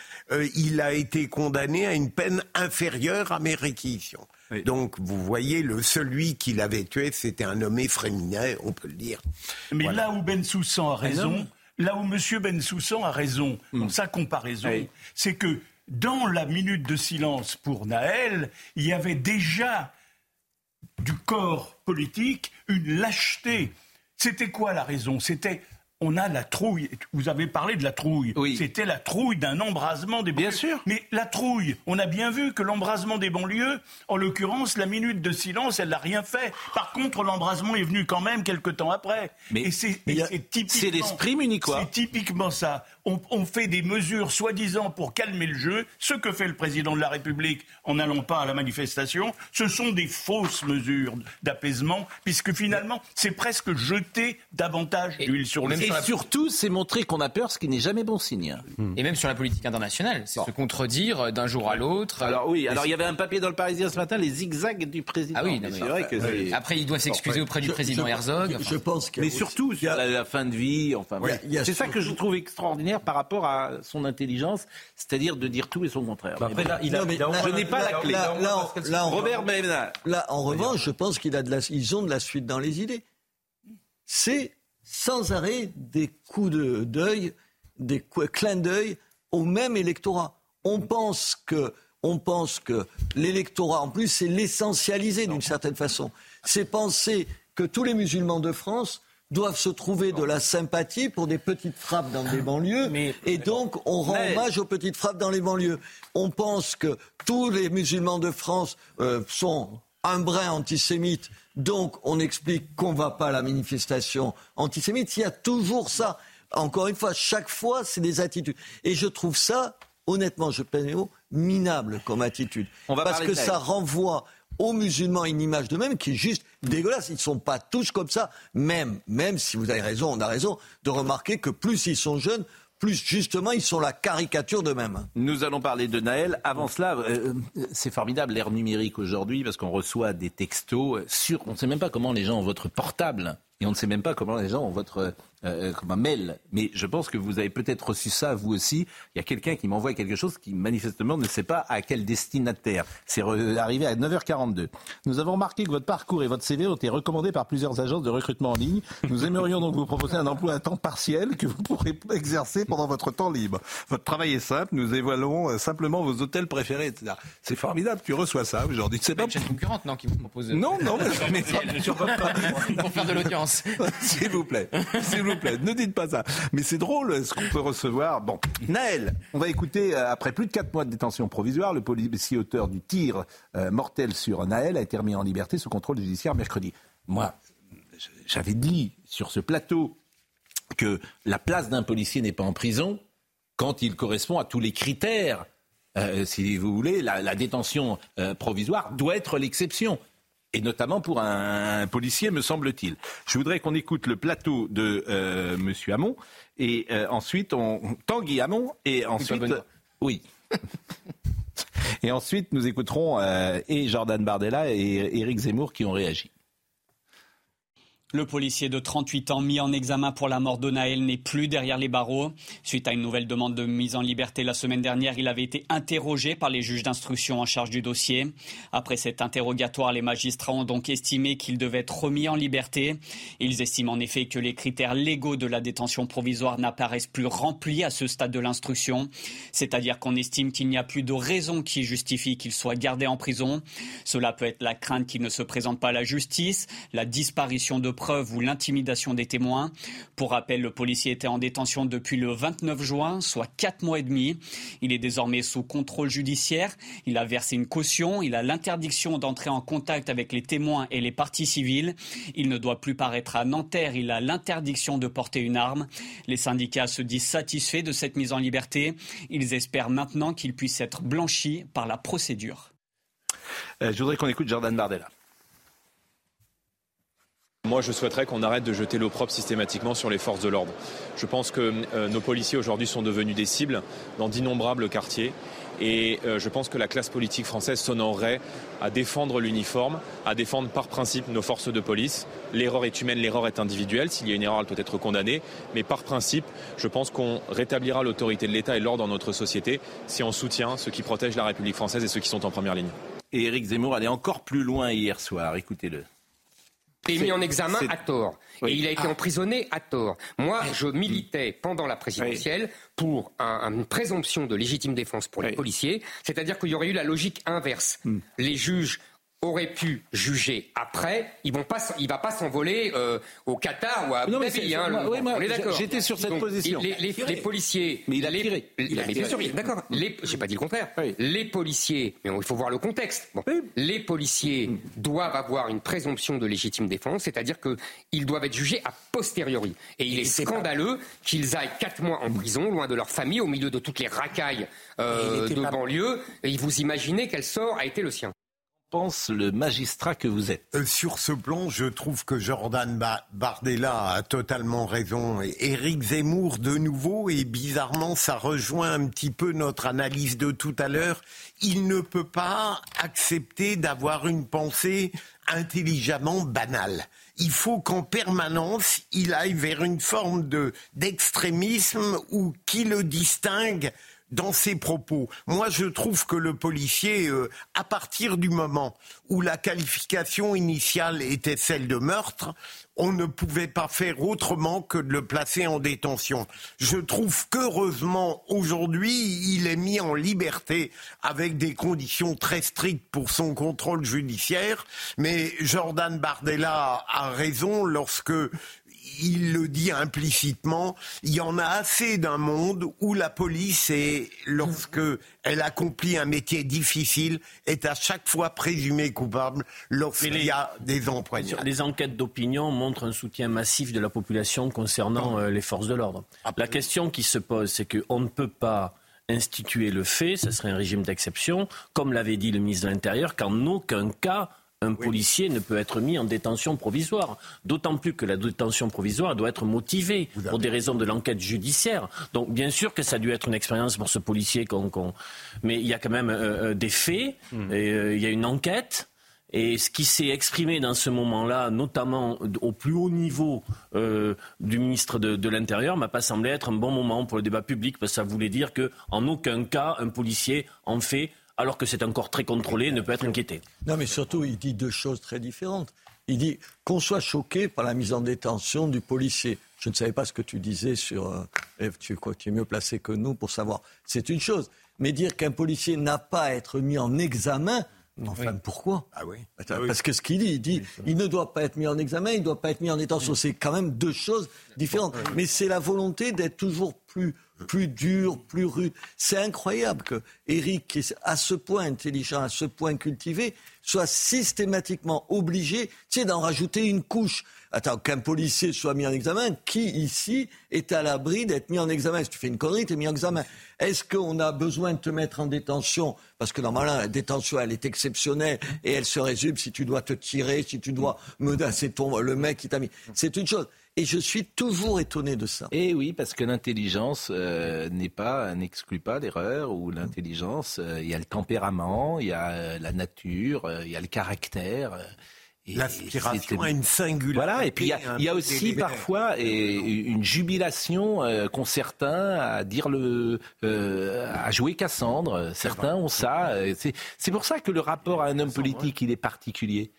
il a été condamné à une peine inférieure à mes réquisitions. Donc, vous voyez, le celui qui l'avait tué, c'était un nommé Fréminet, on peut le dire. Mais là où Ben Soussan a raison, là où M. Ben Soussan a raison dans hmm. sa comparaison, c'est que dans la minute de silence pour Naël, il y avait déjà du corps politique une lâcheté. C'était quoi la raison? C'était on a la trouille. Vous avez parlé de la trouille. C'était la trouille d'un embrasement des banlieues. Bien sûr. Mais la trouille, on a bien vu que l'embrasement des banlieues, en l'occurrence, la minute de silence, elle n'a rien fait. Par contre, l'embrasement est venu quand même quelques temps après. Mais c'est l'esprit munichois. C'est typiquement ça. On, fait des mesures soi-disant pour calmer le jeu. Ce que fait le président de la République en n'allant pas à la manifestation, ce sont des fausses mesures d'apaisement, puisque finalement, c'est presque jeter davantage d'huile sur le feu. Et surtout, c'est montrer qu'on a peur, ce qui n'est jamais bon signe. Et même sur la politique internationale, c'est se contredire d'un jour à l'autre. Alors oui, alors il y avait un papier dans le Parisien ce matin, les zigzags du président. Ah oui, c'est vrai que Après, il doit s'excuser auprès du président Herzog. Je, pense que mais surtout sur la, fin de vie. Enfin, c'est ça que je trouve extraordinaire par rapport à son intelligence, c'est-à-dire de dire tout et son contraire. Bah, après, là, il a, je n'ai pas la clé. Là, Robert Là, en revanche, je pense qu'ils ont de la suite dans les idées. C'est sans arrêt des coups de deuil, des clins d'œil au même électorat. On pense que, on pense que l'électorat, en plus, c'est l'essentialiser d'une certaine façon. C'est penser que tous les musulmans de France doivent se trouver de la sympathie pour des petites frappes dans des banlieues. et donc, on rend hommage aux petites frappes dans les banlieues. On pense que tous les musulmans de France euh, sont un brin antisémite donc, on explique qu'on ne va pas à la manifestation antisémite. Il y a toujours ça. Encore une fois, chaque fois, c'est des attitudes. Et je trouve ça, honnêtement, je peine minable comme attitude. Parce que ça renvoie aux musulmans une image de même qui est juste dégueulasse. Ils ne sont pas tous comme ça. Même, même si vous avez raison, on a raison de remarquer que plus ils sont jeunes, plus justement ils sont la caricature d'eux-mêmes. Nous allons parler de Naël. Avant cela, euh, c'est formidable l'ère numérique aujourd'hui parce qu'on reçoit des textos sur, on ne sait même pas comment les gens ont votre portable et on ne sait même pas comment les gens ont votre euh, comme un mail. Mais je pense que vous avez peut-être reçu ça, vous aussi. Il y a quelqu'un qui m'envoie quelque chose qui manifestement ne sait pas à quel destinataire. C'est arrivé à 9h42. Nous avons remarqué que votre parcours et votre CV ont été recommandés par plusieurs agences de recrutement en ligne. Nous aimerions donc vous proposer un emploi à temps partiel que vous pourrez exercer pendant votre temps libre. Votre travail est simple. Nous évaluons euh, simplement vos hôtels préférés, etc. C'est formidable. Tu reçois ça aujourd'hui. C'est pas une concurrente, non, qui vous propose. Non, non, mais, mais sur votre pour faire de l'audience. S'il vous plaît. S'il vous plaît, ne dites pas ça. Mais c'est drôle ce qu'on peut recevoir. Bon, Naël, on va écouter, euh, après plus de 4 mois de détention provisoire, le policier auteur du tir euh, mortel sur Naël a été remis en liberté sous contrôle judiciaire mercredi. Moi, j'avais dit sur ce plateau que la place d'un policier n'est pas en prison quand il correspond à tous les critères Euh, si vous voulez, la, détention provisoire doit être l'exception. Et notamment pour un, policier, me semble-t-il. Je voudrais qu'on écoute le plateau de euh, M. Hamon, et ensuite, on, Tanguy Hamon, et ensuite... Oui. et ensuite, nous écouterons et Jordan Bardella et Éric Zemmour qui ont réagi. Le policier de 38 ans mis en examen pour la mort de Naël n'est plus derrière les barreaux. Suite à une nouvelle demande de mise en liberté la semaine dernière, il avait été interrogé par les juges d'instruction en charge du dossier. Après cet interrogatoire, les magistrats ont donc estimé qu'il devait être remis en liberté. Ils estiment en effet que les critères légaux de la détention provisoire n'apparaissent plus remplis à ce stade de l'instruction. C'est-à-dire qu'on estime qu'il n'y a plus de raison qui justifie qu'il soit gardé en prison. Cela peut être la crainte qu'il ne se présente pas à la justice, la disparition de preuve ou l'intimidation des témoins. Pour rappel, le policier était en détention depuis le 29 juin, soit quatre mois et demi. Il est désormais sous contrôle judiciaire. Il a versé une caution. Il a l'interdiction d'entrer en contact avec les témoins et les parties civiles. Il ne doit plus paraître à Nanterre. Il a l'interdiction de porter une arme. Les syndicats se disent satisfaits de cette mise en liberté. Ils espèrent maintenant qu'il puisse être blanchi par la procédure. Euh, je voudrais qu'on écoute Jordan Bardella. Moi, je souhaiterais qu'on arrête de jeter l'opprobre systématiquement sur les forces de l'ordre. Je pense que euh, nos policiers aujourd'hui sont devenus des cibles dans d'innombrables quartiers. Et euh, je pense que la classe politique française s'honorerait à défendre l'uniforme, à défendre par principe nos forces de police. L'erreur est humaine, l'erreur est individuelle. S'il y a une erreur, elle peut être condamnée. Mais par principe, je pense qu'on rétablira l'autorité de l'État et l'ordre dans notre société si on soutient ceux qui protègent la République française et ceux qui sont en première ligne. Et Éric Zemmour allait encore plus loin hier soir. Écoutez-le est mis en examen à tort. Et il a été ah. emprisonné à tort. Moi, je militais pendant la présidentielle pour une présomption de légitime défense pour les policiers, c'est-à-dire qu'il y aurait eu la logique inverse. Hmm. Les juges aurait pu juger après, ils vont pas, il va pas s'envoler euh, au Qatar ou à Abu Dhabi. Hein, on est d'accord. J'étais sur cette position. Les, les, les, policiers, mais il a tiré. Il a tiré. D'accord. J'ai pas dit le contraire. Les policiers, mais il faut voir le contexte. Bon. Les policiers doivent avoir une présomption de légitime défense, c'est-à-dire qu'ils doivent être jugés a posteriori. Et il est scandaleux qu'ils aillent quatre mois en prison, loin de leur famille, au milieu de toutes les racailles euh, de banlieue. Et vous imaginez quel sort a été le sien pense le magistrat que vous êtes euh, Sur ce plan, je trouve que Jordan Bardella a totalement raison. Éric Zemmour, de nouveau, et bizarrement, ça rejoint un petit peu notre analyse de tout à l'heure. Il ne peut pas accepter d'avoir une pensée intelligemment banale. Il faut qu'en permanence, il aille vers une forme de d'extrémisme ou qui le distingue dans ses propos. Moi, je trouve que le policier, euh, à partir du moment où la qualification initiale était celle de meurtre, on ne pouvait pas faire autrement que de le placer en détention. Je trouve qu'heureusement, aujourd'hui, il est mis en liberté avec des conditions très strictes pour son contrôle judiciaire. Mais Jordan Bardella a raison lorsque il le dit implicitement, il y en a assez d'un monde où la police, est, lorsque elle accomplit un métier difficile, est à chaque fois présumée coupable lorsqu'il y a des empoignades. Les enquêtes d'opinion montrent un soutien massif de la population concernant euh, les forces de l'ordre. La question qui se pose, c'est qu'on ne peut pas instituer le fait, ce serait un régime d'exception, comme l'avait dit le ministre de l'Intérieur, qu'en aucun cas un policier ne peut être mis en détention provisoire. D'autant plus que la détention provisoire doit être motivée pour des raisons de l'enquête judiciaire. Donc bien sûr que ça a dû être une expérience pour ce policier. Mais il y a quand même euh, euh, des faits, hmm. et, euh, il y a une enquête. Et ce qui s'est exprimé dans ce moment-là, notamment au plus haut niveau du ministre de, de l'Intérieur, m'a pas semblé être un bon moment pour le débat public, parce que ça voulait dire qu'en aucun cas un policier en fait alors que c'est encore très contrôlé, ne peut être inquiété. Non, mais surtout, il dit deux choses très différentes. Il dit qu'on soit choqué par la mise en détention du policier. Je ne savais pas ce que tu disais sur. Euh, tu, tu es mieux placé que nous pour savoir. C'est une chose. Mais dire qu'un policier n'a pas à être mis en examen, Enfin, pourquoi? Ah oui. Parce que ce qu'il dit, il dit, il ne doit pas être mis en examen, il ne doit pas être mis en détention. C'est quand même deux choses différentes. Mais c'est la volonté d'être toujours plus plus dur, plus rude. C'est incroyable que Eric, qui est à ce point intelligent, à ce point cultivé, soit systématiquement obligé, tu sais, d'en rajouter une couche. Attends, qu'un policier soit mis en examen, qui ici est à l'abri d'être mis en examen? Si tu fais une connerie, tu es mis en examen. Est-ce qu'on a besoin de te mettre en détention? Parce que normalement, la détention, elle est exceptionnelle et elle se résume si tu dois te tirer, si tu dois menacer ton, le mec qui t'a mis. C'est une chose. Et je suis toujours étonné de ça. Et oui, parce que l'intelligence euh, n'est pas, n'exclut pas l'erreur, ou l'intelligence, euh, il y a le tempérament, il y a euh, la nature, il y a le caractère. L'aspiration à une singularité. Voilà, et puis il y, a aussi parfois une jubilation qu'ont certains à dire le, à jouer Cassandre. Certains ont ça. C'est pour ça que le rapport à un homme politique, il est particulier.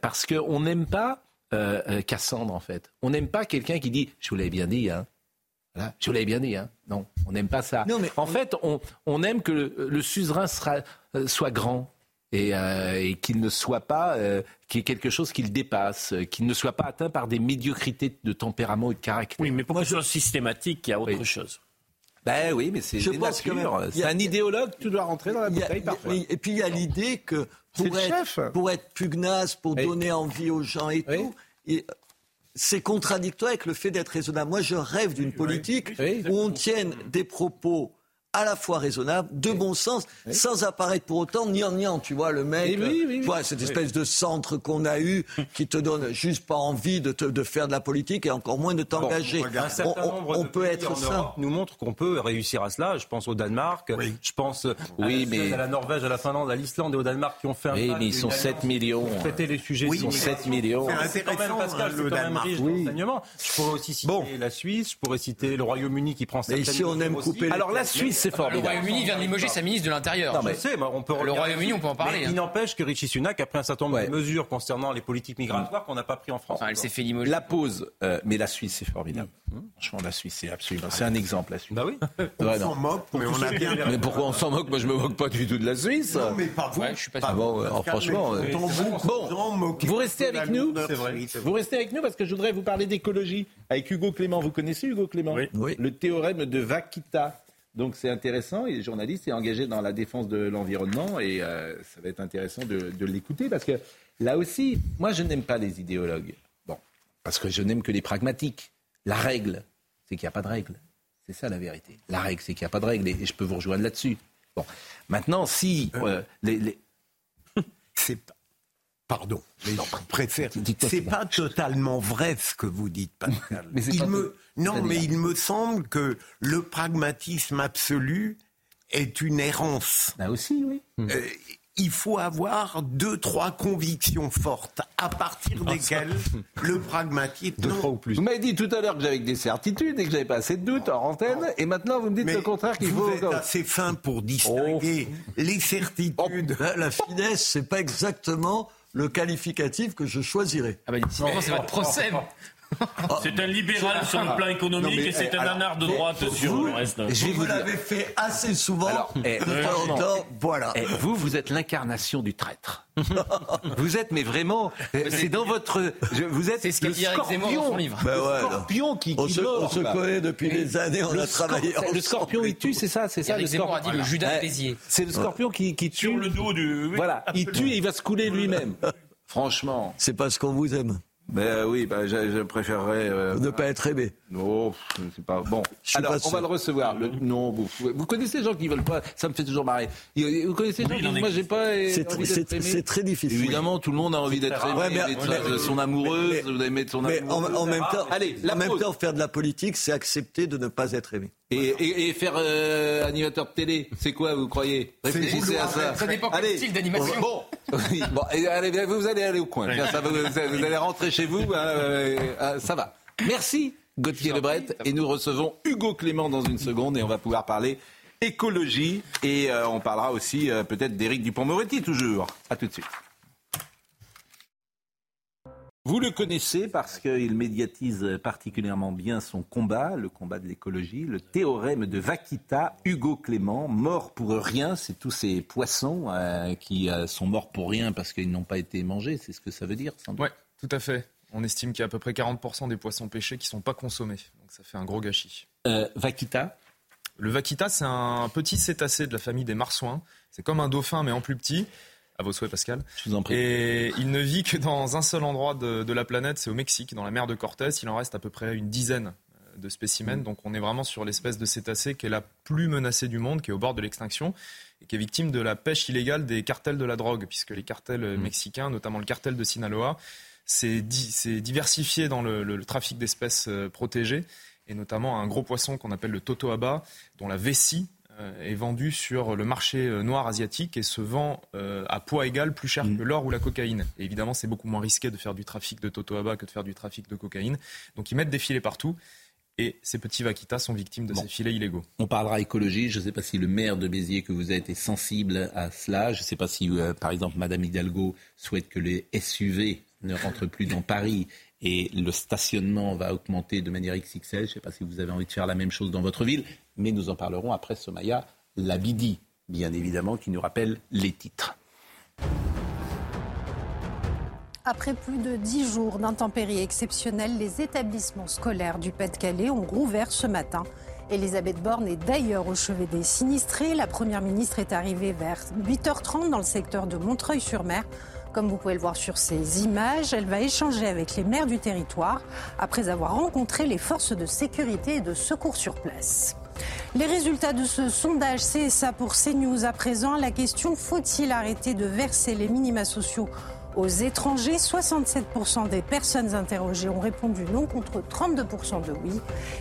parce qu'on n'aime pas euh, euh, Cassandre, en fait. On n'aime pas quelqu'un qui dit Je vous l'avais bien dit, hein. je vous l'avais bien dit, hein. Non, on n'aime pas ça. Non, mais en fait, on, aime que le, suzerain sera, euh, soit grand. Et, qu'il ne soit pas, qu'il y ait quelque chose qui le dépasse, qu'il ne soit pas atteint par des médiocrités de tempérament et de caractère. Oui, mais pour que ce soit systématique, il y a autre chose. Ben oui, mais c'est C'est un idéologue, tu dois rentrer dans la bouteille parfois. Et puis il y a l'idée que pour être, pour être, pugnace, pour donner envie aux gens et tout, c'est contradictoire avec le fait d'être raisonnable. Moi, je rêve d'une politique où on tienne des propos à la fois raisonnable, de bon sens, sans apparaître pour autant niant tu vois, le mec, tu vois, cette espèce de centre qu'on a eu qui te donne juste pas envie de, de faire de la politique et encore moins de t'engager. on, peut être ça. nous montre qu'on peut réussir à cela. Je pense au Danemark, je pense oui, mais... à la Norvège, à la Finlande, à l'Islande et au Danemark qui ont fait un Oui, mais ils sont 7 millions. Traiter les sujets. ils sont 7 millions. C'est quand même, Pascal, c'est quand même riche. Je pourrais aussi citer la Suisse, je pourrais citer le Royaume-Uni qui prend. Mais ici, on aime couper... Alors la Suisse, le Royaume-Uni vient de limoger sa ministre de l'Intérieur. Non, mais sais, on peut le Royaume-Uni, on peut en parler. Mais il hein. n'empêche que Richie Sunak a pris un certain nombre de mesures concernant les politiques migratoires qu'on n'a pas pris en France. elle s'est fait limoger. La pause, euh, mais la Suisse, c'est formidable. Mmh. Franchement, la Suisse, c'est absolument. C'est un exemple, la Suisse. Bah oui. on s'en moque, mais on a bien. Mais pourquoi on s'en moque Moi, je me moque pas du tout de la Suisse. Non, mais pas vous. je suis pas. Ah bon, franchement. Bon, vous restez avec nous. Vous restez avec nous parce que je voudrais vous parler d'écologie avec Hugo Clément. Vous connaissez Hugo Clément Oui. Le théorème de Vakita. Donc c'est intéressant et le journaliste est engagé dans la défense de l'environnement et euh, ça va être intéressant de, l'écouter parce que là aussi, moi je n'aime pas les idéologues. Bon, parce que je n'aime que les pragmatiques. La règle, c'est qu'il n'y a pas de règle. C'est ça la vérité. La règle, c'est qu'il n'y a pas de règle et, je peux vous rejoindre là-dessus. Bon, maintenant si euh, les, les... c'est Pardon, mais je préfère. C'est pas totalement vrai ce que vous dites, Pascal. mais il me... Non, mais il me semble que le pragmatisme absolu est une errance. Là aussi, oui. Euh, il faut avoir deux, trois convictions fortes, à partir ah, desquelles le pragmatisme. Deux, trois ou plus. Vous m'avez dit tout à l'heure que j'avais des certitudes et que j'avais pas assez de doutes en antenne, et maintenant vous me dites le contraire qu'il faut. Vous êtes assez fin pour distinguer oh. les certitudes. Oh. La finesse, c'est pas exactement le qualificatif que je choisirais. Ah bah, c'est votre procès. C'est un libéral sur le plan économique et c'est un anard de droite sur le reste. Je vous, l'avez fait assez souvent. Eh, voilà. Eh, vous, vous êtes l'incarnation du traître. vous êtes, mais vraiment, c'est dans votre. vous êtes ce le scorpion. livre. Ben ouais, scorpion qui, on, se, on se connaît depuis des années, on a travaillé. Le scorpion, il tue, c'est ça, c'est ça. Le Zemmour a dit le Judas Béziers. C'est le scorpion qui, tue. Sur le dos du. Voilà, il tue et il va se couler lui-même. Franchement. C'est parce qu'on vous aime. Ben oui, ben, je, préférerais euh, ne pas être aimé. Non, c'est pas bon. Alors, on va le recevoir. Le... Non, vous, vous connaissez les gens qui veulent pas. Ça me fait toujours marrer. Vous connaissez les gens qui moi j'ai pas. C'est très difficile. Évidemment, tout le monde a envie d'être aimé, ouais, son amoureuse, d'aimer son amoureux. Mais en, même temps, allez, en même temps, faire de la politique, c'est accepter de ne pas être aimé. Et, faire euh, animateur de télé, c'est quoi, vous croyez? Réfléchissez à ça. Ça dépend quel style d'animation. Bon, bon allez, vous allez aller au coin. Ça, vous, vous, allez rentrer chez vous, hein, euh, euh, ça va. Merci Gauthier Lebret. Et nous recevons Hugo Clément dans une seconde et on va pouvoir parler écologie. Et on parlera aussi peut-être d'Éric Dupont-Moretti toujours. À tout de suite. Vous le connaissez parce qu'il médiatise particulièrement bien son combat, le combat de l'écologie, le théorème de Vaquita, Hugo Clément, mort pour rien, c'est tous ces poissons euh, qui euh, sont morts pour rien parce qu'ils n'ont pas été mangés, c'est ce que ça veut dire Oui, tout à fait. On estime qu'il y a à peu près 40% des poissons pêchés qui ne sont pas consommés, donc ça fait un gros gâchis. Euh, Vaquita? Le vaquita, c'est un petit cétacé de la famille des marsouins. C'est comme un dauphin, mais en plus petit. À vos souhaits, Pascal. Je vous en prie. Et il ne vit que dans un seul endroit de, de la planète, c'est au Mexique, dans la mer de Cortés. Il en reste à peu près une dizaine euh, de spécimens. Donc on est vraiment sur l'espèce de cétacé qui est la plus menacée du monde, qui est au bord de l'extinction et qui est victime de la pêche illégale des cartels de la drogue, puisque les cartels euh, mexicains, notamment le cartel de Sinaloa, s'est di diversifié dans le, le, le trafic d'espèces euh, protégées, et notamment un gros poisson qu'on appelle le totoaba, dont la vessie est vendue sur le marché euh, noir asiatique et se vend euh, à poids égal plus cher que l'or ou la cocaïne. Et évidemment, c'est beaucoup moins risqué de faire du trafic de totoaba que de faire du trafic de cocaïne. Donc ils mettent des filets partout. Et ces petits vaquitas sont victimes de Bon. ces filets illégaux. On parlera écologie. Je ne sais pas si le maire de Béziers que vous êtes est sensible à cela. Je ne sais pas si, euh, par exemple, Madame Hidalgo souhaite que les SUV ne rentrent plus dans Paris et le stationnement va augmenter de manière XXL. Je ne sais pas si vous avez envie de faire la même chose dans votre ville, mais nous en parlerons après Somaya Labidi, bien évidemment, qui nous rappelle les titres. Après plus de dix jours d'intempéries exceptionnelles, les établissements scolaires du Pas-de-Calais ont rouvert ce matin. Elisabeth Borne est d'ailleurs au chevet des sinistrés. La Première ministre est arrivée vers 8h30 dans le secteur de Montreuil-sur-Mer. Comme vous pouvez le voir sur ces images, elle va échanger avec les maires du territoire après avoir rencontré les forces de sécurité et de secours sur place. Les résultats de ce sondage CSA pour CNews à présent, la question faut-il arrêter de verser les minima sociaux aux étrangers 67% des personnes interrogées ont répondu non contre 32% de oui.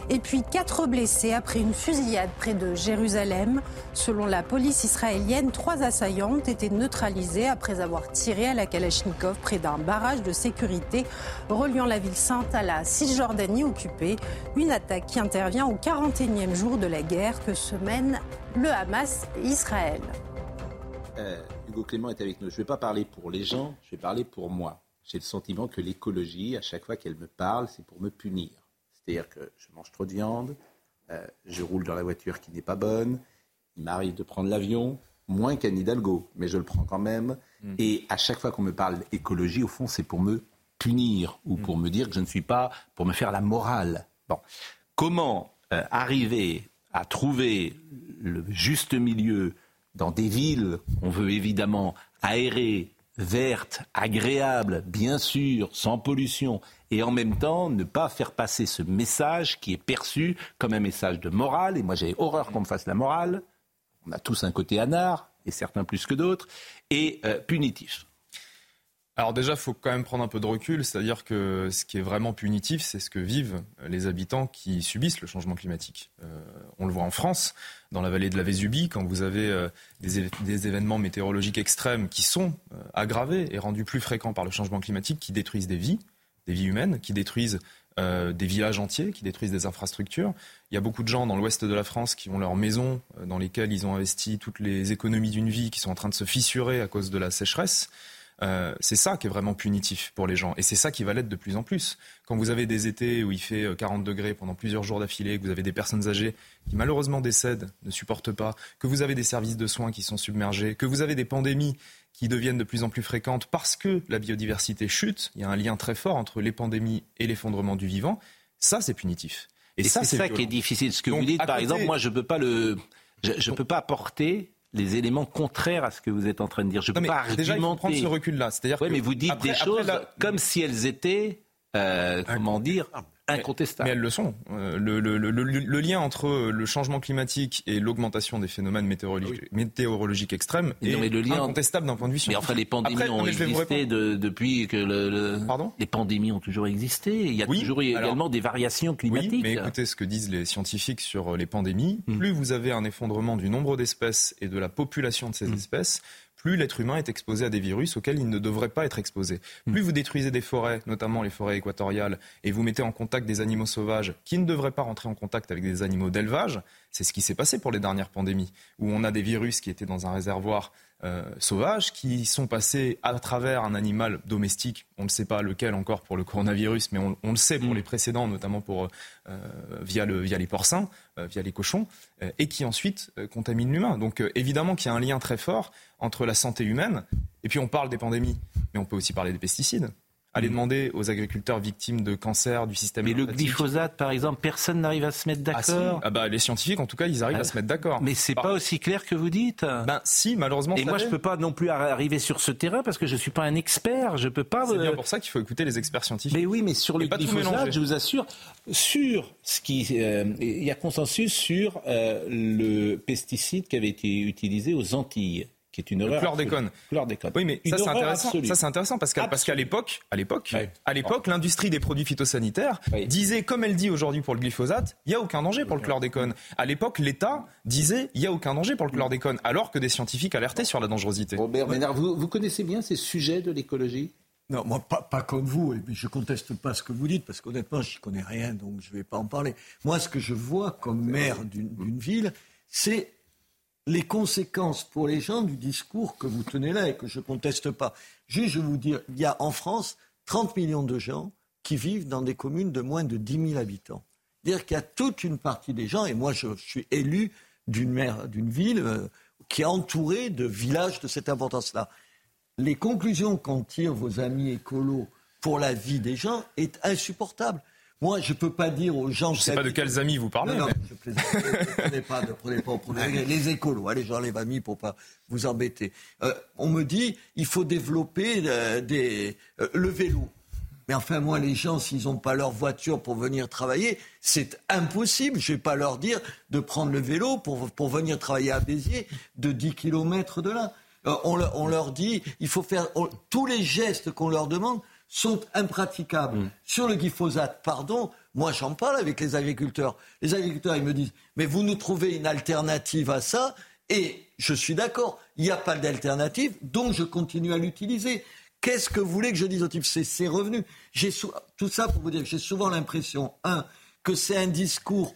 Et puis quatre blessés après une fusillade près de Jérusalem. Selon la police israélienne, trois assaillants ont été neutralisés après avoir tiré à la Kalachnikov près d'un barrage de sécurité reliant la ville sainte à la Cisjordanie occupée. Une attaque qui intervient au 41e jour de la guerre que se mènent le Hamas et Israël. Euh, Hugo Clément est avec nous. Je ne vais pas parler pour les gens, je vais parler pour moi. J'ai le sentiment que l'écologie, à chaque fois qu'elle me parle, c'est pour me punir. C'est-à-dire que je mange trop de viande, euh, je roule dans la voiture qui n'est pas bonne, il m'arrive de prendre l'avion, moins qu'Anne Hidalgo, mais je le prends quand même. Et à chaque fois qu'on me parle d'écologie, au fond, c'est pour me punir ou pour me dire que je ne suis pas, pour me faire la morale. Bon. Comment euh, arriver à trouver le juste milieu dans des villes qu'on veut évidemment aérer, vertes, agréables, bien sûr, sans pollution, et en même temps ne pas faire passer ce message qui est perçu comme un message de morale. Et moi j'ai horreur qu'on me fasse la morale. On a tous un côté anard, et certains plus que d'autres, et euh, punitif. Alors déjà, il faut quand même prendre un peu de recul, c'est-à-dire que ce qui est vraiment punitif, c'est ce que vivent les habitants qui subissent le changement climatique. Euh, on le voit en France, dans la vallée de la Vésubie, quand vous avez euh, des, événements météorologiques extrêmes qui sont euh, aggravés et rendus plus fréquents par le changement climatique, qui détruisent des vies, des vies humaines, qui détruisent euh, des villages entiers, qui détruisent des infrastructures. Il y a beaucoup de gens dans l'ouest de la France qui ont leurs maisons dans lesquelles ils ont investi toutes les économies d'une vie qui sont en train de se fissurer à cause de la sécheresse. Euh, c'est ça qui est vraiment punitif pour les gens. Et c'est ça qui va l'être de plus en plus. Quand vous avez des étés où il fait euh, 40 degrés pendant plusieurs jours d'affilée, que vous avez des personnes âgées qui malheureusement décèdent, ne supportent pas, que vous avez des services de soins qui sont submergés, que vous avez des pandémies qui deviennent de plus en plus fréquentes parce que la biodiversité chute, il y a un lien très fort entre les pandémies et l'effondrement du vivant, ça c'est punitif. Et, ça, c'est ça qui est difficile. Ce que Donc, vous dites, par exemple, moi, je peux pas le, je, je peux pas apporter les éléments contraires à ce que vous êtes en train de dire. Je Non, peux mais pas déjà, il faut argumenter. prendre ce recul-là. C'est-à-dire Ouais, que mais vous dites après- des après choses la- comme si elles étaient, euh, comment dire, incontestables. Mais elles le sont. Euh, le, le- le- le- le lien entre euh, le changement climatique et l'augmentation des phénomènes météorologiques, météorologiques extrêmes Mais est non, mais le lien- incontestable d'un point de vue Mais scientifique. enfin, les pandémies Après, ont mais existé de- depuis que le, le- Pardon? Les pandémies ont toujours existé. Il y a Oui, toujours eu alors- également des variations climatiques. Oui, mais écoutez ce que disent les scientifiques sur les pandémies. Hmm. Plus vous avez un effondrement du nombre d'espèces et de la population Hmm. de ces espèces, plus l'être humain est exposé à des virus auxquels il ne devrait pas être exposé. Plus vous détruisez des forêts, notamment les forêts équatoriales, et vous mettez en contact des animaux sauvages qui ne devraient pas rentrer en contact avec des animaux d'élevage, c'est ce qui s'est passé pour les dernières pandémies, où on a des virus qui étaient dans un réservoir euh, sauvage, qui sont passés à travers un animal domestique, on ne sait pas lequel encore pour le coronavirus, mais on, on le sait pour les précédents, notamment pour, euh, via, le, via les porcins, euh, via les cochons, et qui ensuite contaminent l'humain. Donc évidemment qu'il y a un lien très fort entre la santé humaine, et puis on parle des pandémies, mais on peut aussi parler des pesticides. Aller demander aux agriculteurs victimes de cancer du système Mais le glyphosate, par exemple, personne n'arrive à se mettre ah, d'accord. Ah, bah, les scientifiques, en tout cas, ils arrivent à se mettre d'accord. Mais c'est pas aussi clair que vous dites. Ben si, malheureusement. Et moi, je peux pas non plus arriver sur ce terrain parce que je suis pas un expert. Je peux pas. C'est bien pour ça qu'il faut écouter les experts scientifiques. Mais oui, mais sur le glyphosate, je vous assure, sur ce qui, euh, il y a consensus sur euh, le pesticide qui avait été utilisé aux Antilles qui est une erreur. Chlordécone. Chlordécone. Oui, mais ça c'est intéressant. Ça c'est intéressant parce qu'à parce qu'à l'époque, à l'époque, à l'époque, l'industrie des produits phytosanitaires disait, comme elle dit aujourd'hui pour le glyphosate, il y a aucun danger pour le chlordécone. À l'époque, l'État disait, il y a aucun danger pour le chlordécone, alors que des scientifiques alertaient sur la dangerosité. Robert Ménard, vous, vous connaissez bien ces sujets de l'écologie? Non, moi, pas, pas, comme vous, et je conteste pas ce que vous dites, parce qu'honnêtement, je n'y connais rien, donc je ne vais pas en parler. Moi, ce que je vois comme maire d'une ville, c'est les conséquences pour les gens du discours que vous tenez là et que je ne conteste pas. Juste, je vous dire, il y a en France 30 millions de gens qui vivent dans des communes de moins de 10 000 habitants. C'est-à-dire qu'il y a toute une partie des gens, et moi je suis élu d'une maire d'une ville euh, qui est entourée de villages de cette importance-là. Les conclusions qu'en tirent vos amis écolos pour la vie des gens est insupportable. Moi, je ne peux pas dire aux gens. Je ne sais pas de quels amis vous parlez. Non, non, je plaisante. ne prenez pas, ne prenez pas au premier Les écolos, allez, j'enlève amis pour pas vous embêter. Euh, on me dit, il faut développer euh, des, euh, le vélo. Mais enfin, moi, les gens, s'ils n'ont pas leur voiture pour venir travailler, c'est impossible. Je ne vais pas leur dire de prendre le vélo pour, pour venir travailler à Béziers de 10 km de là. On, on, leur dit, il faut faire tous les gestes qu'on leur demande sont impraticables. Mm. Sur le glyphosate, pardon, moi j'en parle avec les agriculteurs. Les agriculteurs, ils me disent, mais vous nous trouvez une alternative à ça, et je suis d'accord, il n'y a pas d'alternative, donc je continue à l'utiliser. Qu'est-ce que vous voulez que je dise au type C'est revenu? Tout ça pour vous dire que j'ai souvent l'impression, un, que c'est un discours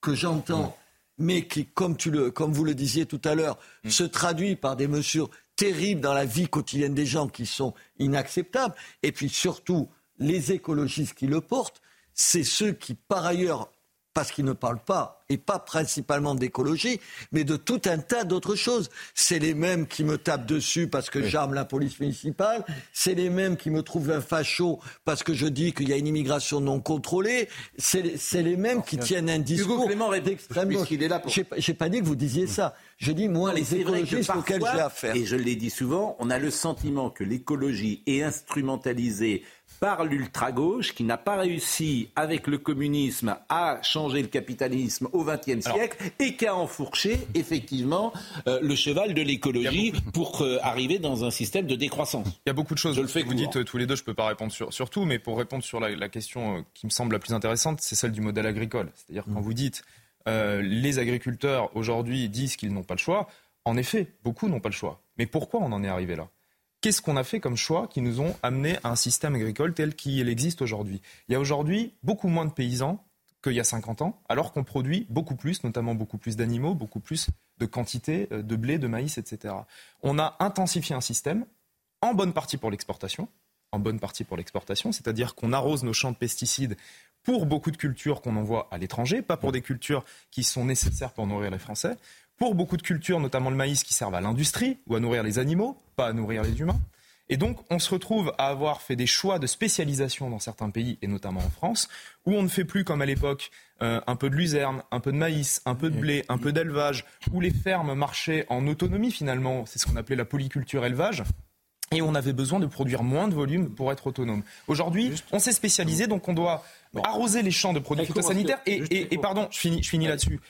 que j'entends, mm. mais qui, comme, tu le, comme vous le disiez tout à l'heure, mm. se traduit par des mesures terribles dans la vie quotidienne des gens qui sont inacceptables. Et puis surtout, les écologistes qui le portent, c'est ceux qui, par ailleurs, parce qu'ils ne parlent pas, et pas principalement d'écologie, mais de tout un tas d'autres choses. C'est les mêmes qui me tapent dessus parce que j'arme la police municipale, c'est les mêmes qui me trouvent un facho parce que je dis qu'il y a une immigration non contrôlée, c'est les mêmes qui tiennent un discours d'extrême gauche. J'ai pas dit que vous disiez ça. Je dis, moi, les écologistes auxquels j'ai affaire. Et je l'ai dit souvent, on a le sentiment que l'écologie est instrumentalisée par l'ultra-gauche qui n'a pas réussi avec le communisme à changer le capitalisme au XXe siècle et qui a enfourché effectivement euh, le cheval de l'écologie pour euh, arriver dans un système de décroissance. Il y a beaucoup de choses. Je le fais que vous dites tous les deux, je ne peux pas répondre sur, tout, mais pour répondre sur la, question euh, qui me semble la plus intéressante, c'est celle du modèle agricole. C'est-à-dire quand mm. vous dites les agriculteurs aujourd'hui disent qu'ils n'ont pas le choix, en effet, beaucoup n'ont pas le choix. Mais pourquoi on en est arrivé là? Qu'est-ce qu'on a fait comme choix qui nous ont amené à un système agricole tel qu'il existe aujourd'hui? Il y a aujourd'hui beaucoup moins de paysans qu'il y a 50 ans, alors qu'on produit beaucoup plus, notamment beaucoup plus d'animaux, beaucoup plus de quantité euh, de blé, de maïs, etc. On a intensifié un système, en bonne partie pour l'exportation, en bonne partie pour l'exportation, c'est-à-dire qu'on arrose nos champs de pesticides pour beaucoup de cultures qu'on envoie à l'étranger, pas pour des cultures qui sont nécessaires pour nourrir les Français pour beaucoup de cultures, notamment le maïs, qui servent à l'industrie ou à nourrir les animaux, pas à nourrir les humains. Et donc, on se retrouve à avoir fait des choix de spécialisation dans certains pays, et notamment en France, où on ne fait plus comme à l'époque euh, un peu de luzerne, un peu de maïs, un peu de blé, un peu d'élevage, où les fermes marchaient en autonomie finalement, c'est ce qu'on appelait la polyculture élevage. Et on avait besoin de produire moins de volume pour être autonome. Aujourd'hui, on s'est spécialisé, donc on doit arroser les champs de produits phytosanitaires. Et, et, pardon, je finis, je finis là-dessus.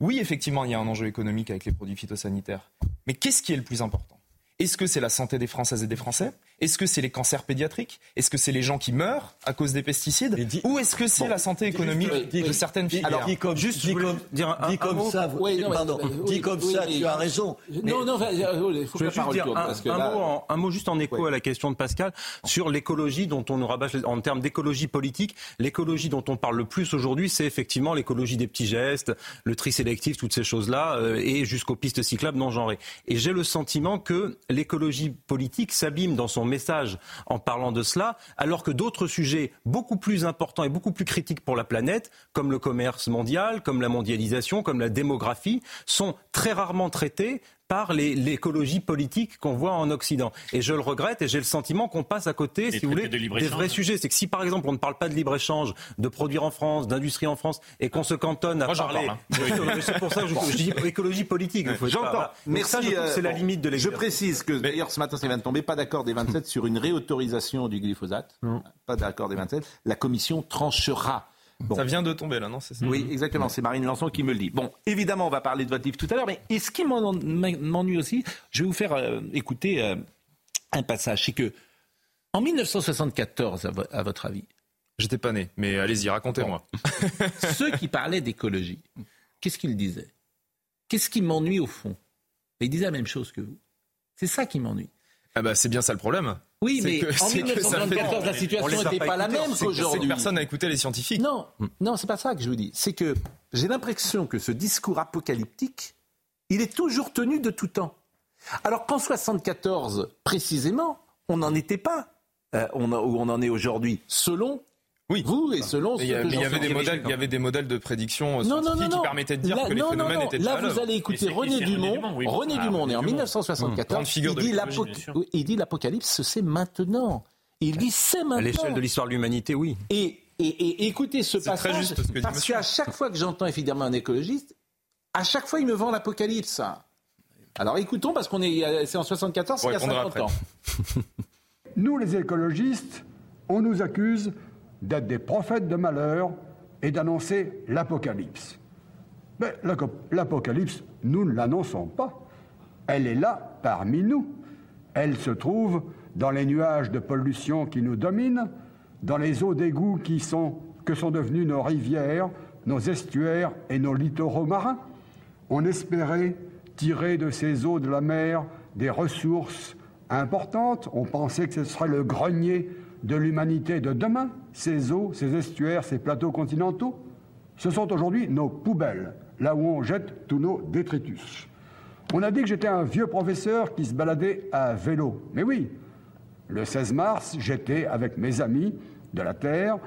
Oui, effectivement, il y a un enjeu économique avec les produits phytosanitaires. Mais qu'est-ce qui est le plus important? Est-ce que c'est la santé des Françaises et des Français? Est-ce que c'est les cancers pédiatriques? Est-ce que c'est les gens qui meurent à cause des pesticides? Ou est-ce que c'est la santé économique de certaines filières? Alors, dit comme, juste, dit comme, dire un, dit comme ça, pardon, dit comme ça, tu as raison. Non, non, il faut que je dire un, un, mot juste en écho à la question de Pascal sur l'écologie dont on nous rabâche en termes d'écologie politique. L'écologie dont on parle le plus aujourd'hui, c'est effectivement l'écologie des petits gestes, le tri sélectif, toutes ces choses-là, euh, et jusqu'aux pistes cyclables non genrées. Et j'ai le sentiment que l'écologie politique s'abîme dans son message en parlant de cela, alors que d'autres sujets beaucoup plus importants et beaucoup plus critiques pour la planète, comme le commerce mondial, comme la mondialisation, comme la démographie, sont très rarement traités par l'écologie politique qu'on voit en Occident. Et je le regrette et j'ai le sentiment qu'on passe à côté, si vous voulez, des vrais sujets. C'est que si par exemple on ne parle pas de libre-échange, de produire en France, d'industrie en France, et qu'on se cantonne à parler... Hein. c'est pour ça que je, dis écologie politique. J'entends. Merci. c'est la limite de Je précise que d'ailleurs ce matin, ça vient de tomber, pas d'accord des 27 sur une réautorisation du glyphosate. Pas d'accord des 27. La commission tranchera. Ça vient de tomber là, non ça Oui, exactement. C'est Marine Lançon qui me le dit. Bon, évidemment, on va parler de votre livre tout à l'heure, mais est ce qui m'ennuie aussi, je vais vous faire euh, écouter euh, un passage. C'est que, en 1974, à, votre avis. J'étais pas né, mais allez-y, racontez-moi. Ceux qui parlaient d'écologie, qu'est-ce qu'ils disaient? Qu'est-ce qui m'ennuie au fond? Ils disaient la même chose que vous. C'est ça qui m'ennuie. Ah bah c'est bien ça le problème. Oui, mais en 1974, la situation n'était pas, la même qu'aujourd'hui. Personne n'a écouté les scientifiques. Non, non, c'est pas ça que je vous dis. C'est que j'ai l'impression que ce discours apocalyptique, il est toujours tenu de tout temps. Alors qu'en 74, précisément, on n'en était pas euh, on où on en est aujourd'hui, selon oui. Vous et selon ce il y, que il y avait des modèles, il y avait des modèles de prédiction scientifiques qui permettaient de dire que les phénomènes étaient Là, vous allez écouter René Dumont. René Dumont, né en 1974. Il dit l'apocalypse, c'est maintenant. Il dit c'est maintenant. À l'échelle de l'histoire de l'humanité, oui. Et, et, écoutez ce passage, parce qu'à chaque fois que j'entends évidemment un écologiste, à chaque fois il me vend l'apocalypse. Alors écoutons, parce qu'on est, c'est en 74, c'est il y a 50 ans. Nous, les écologistes, on nous accuse d'être des prophètes de malheur et d'annoncer l'apocalypse. Mais l'apocalypse, nous ne l'annonçons pas. Elle est là parmi nous. Elle se trouve dans les nuages de pollution qui nous dominent, dans les eaux d'égout qui sont, que sont devenues nos rivières, nos estuaires et nos littoraux marins. On espérait tirer de ces eaux de la mer des ressources importantes. On pensait que ce serait le grenier de l'humanité de demain, ces eaux, ces estuaires, ces plateaux continentaux, ce sont aujourd'hui nos poubelles, là où on jette tous nos détritus. On a dit que j'étais un vieux professeur qui se baladait à vélo. Mais oui, le 16 mars, j'étais avec mes amis de la Terre,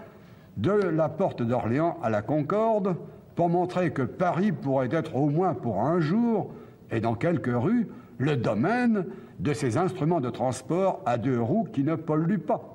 de la porte d'Orléans à la Concorde, pour montrer que Paris pourrait être au moins pour un jour, et dans quelques rues, le domaine de ces instruments de transport à deux roues qui ne polluent pas.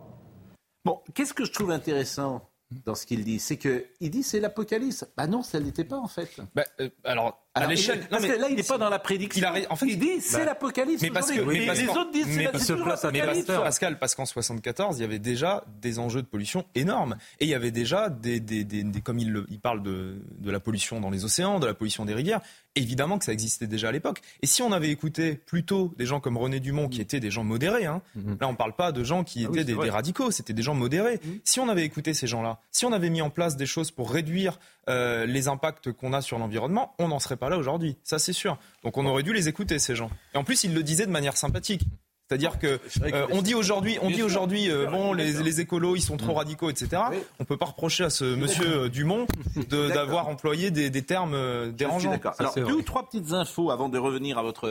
Bon, qu'est-ce que je trouve intéressant dans ce qu'il dit? C'est qu'il dit c'est l'apocalypse. Bah non, ça ne l'était pas en fait. Bah, euh, alors, à l'échelle. Parce que là, il n'est pas dans la prédiction. Il, en fait, il dit c'est bah, l'apocalypse. Mais parce que les autres disent c'est l'apocalypse. Pascal, parce qu'en 74, il y avait déjà des enjeux de pollution énormes. Et il y avait déjà des. des, des, comme il, il parle de, de la pollution dans les océans, de la pollution des rivières évidemment que ça existait déjà à l'époque. Et si on avait écouté plutôt des gens comme René Dumont, qui étaient des gens modérés, hein, mhm. là on ne parle pas de gens qui ah étaient des, radicaux, c'était des gens modérés. Mhm. Si on avait écouté ces gens-là, si on avait mis en place des choses pour réduire euh, les impacts qu'on a sur l'environnement, on n'en serait pas là aujourd'hui. Ça c'est sûr. Donc on aurait dû les écouter ces gens. Et en plus ils le disaient de manière sympathique. C'est-à-dire que euh, on dit aujourd'hui, on dit aujourd'hui, euh, bon, les, écolos, ils sont trop radicaux, etc. On peut pas reprocher à ce monsieur Dumont d'avoir employé des, termes dérangeants. Alors deux ou trois petites infos avant de revenir à votre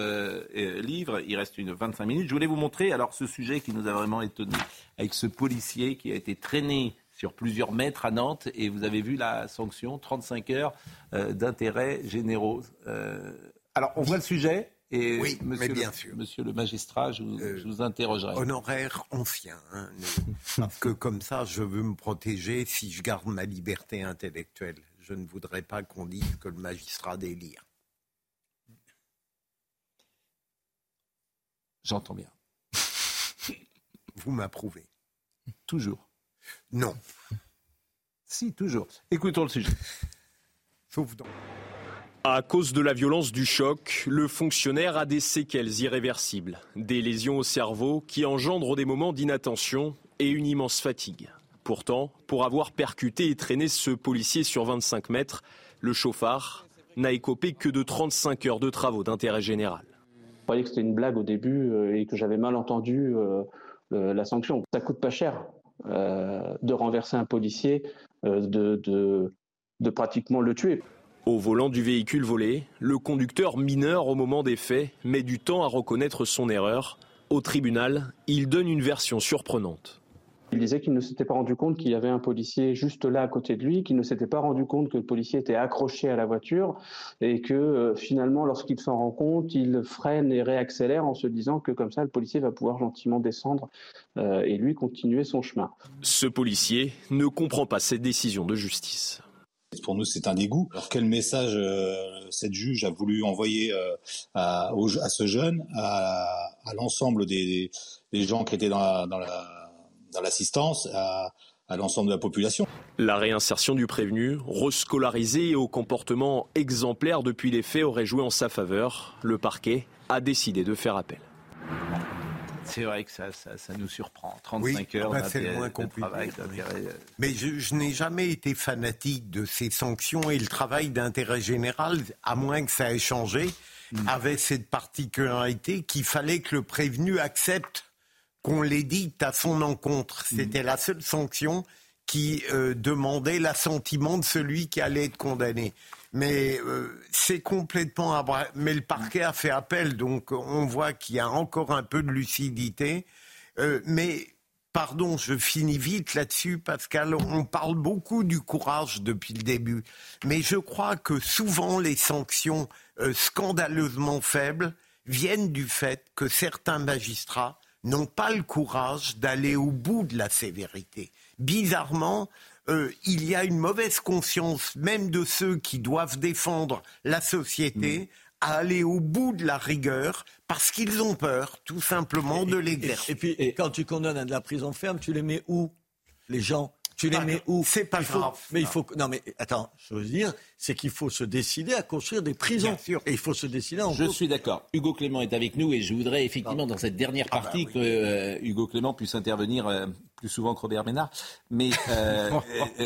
livre. Il reste une 25 minutes. Je voulais vous montrer alors ce sujet qui nous a vraiment étonné avec ce policier qui a été traîné sur plusieurs mètres à Nantes et vous avez vu la sanction 35 heures d'intérêt généraux. alors on voit le sujet oui, monsieur mais bien le, sûr. Monsieur le magistrat, je vous, euh, interrogerai. Honoraire ancien. Hein, que comme ça, je veux me protéger si je garde ma liberté intellectuelle. Je ne voudrais pas qu'on dise que le magistrat délire. J'entends bien. Vous m'approuvez. Toujours. Non. Si, toujours. Écoutons le sujet. Sauf dans... À cause de la violence du choc, le fonctionnaire a des séquelles irréversibles, des lésions au cerveau qui engendrent des moments d'inattention et une immense fatigue. Pourtant, pour avoir percuté et traîné ce policier sur 25 mètres, le chauffard n'a écopé que de 35 heures de travaux d'intérêt général. Je croyais que c'était une blague au début euh, et que j'avais mal entendu euh, la sanction. Ça coûte pas cher euh, de renverser un policier, de pratiquement le tuer. Au volant du véhicule volé, le conducteur mineur au moment des faits met du temps à reconnaître son erreur. Au tribunal, il donne une version surprenante. Il disait qu'il ne s'était pas rendu compte qu'il y avait un policier juste là à côté de lui, qu'il ne s'était pas rendu compte que le policier était accroché à la voiture et que euh, finalement, lorsqu'il s'en rend compte, il freine et réaccélère en se disant que comme ça, le policier va pouvoir gentiment descendre euh, et lui continuer son chemin. Ce policier ne comprend pas cette décision de justice. Pour nous, c'est un dégoût. Alors quel message euh, cette juge a voulu envoyer à, ce jeune, à, l'ensemble des, gens qui étaient dans dans la dans l'assistance à, l'ensemble de la population. La réinsertion du prévenu, rescolarisé et au comportement exemplaire depuis les faits, aurait joué en sa faveur. Le parquet a décidé de faire appel. C'est vrai que ça, ça, nous surprend. 35 heures c'est moins compliqué. Euh, Mais je, n'ai jamais été fanatique de ces sanctions et le travail d'intérêt général, à moins que ça ait changé, mm. avait cette particularité qu'il fallait que le prévenu accepte qu'on l'édicte à son encontre. Mm. C'était la seule sanction qui euh, demandait l'assentiment de celui qui allait être condamné. Mais euh, c'est complètement... Mais le parquet a fait appel, donc on voit qu'il y a encore un peu de lucidité. Euh, mais pardon, je finis vite là-dessus, Pascal. On parle beaucoup du courage depuis le début. Mais je crois que souvent les sanctions scandaleusement faibles viennent du fait que certains magistrats n'ont pas le courage d'aller au bout de la sévérité. Bizarrement, euh, il y a une mauvaise conscience, même de ceux qui doivent défendre la société, mm. à aller au bout de la rigueur parce qu'ils ont peur, tout simplement, de l'exercer. Et, puis, quand tu condamnes à de la prison ferme, tu les mets où Les gens? Tu les mets où C'est pas grave. Mais il faut. Non, mais attends, je veux dire, c'est qu'il faut se décider à construire des prisons. sûr. Et il faut se décider. En je suis d'accord. Hugo Clément est avec nous et je voudrais effectivement dans cette dernière ah bah partie que euh, Hugo Clément puisse intervenir euh, plus souvent que Robert Ménard. Mais euh,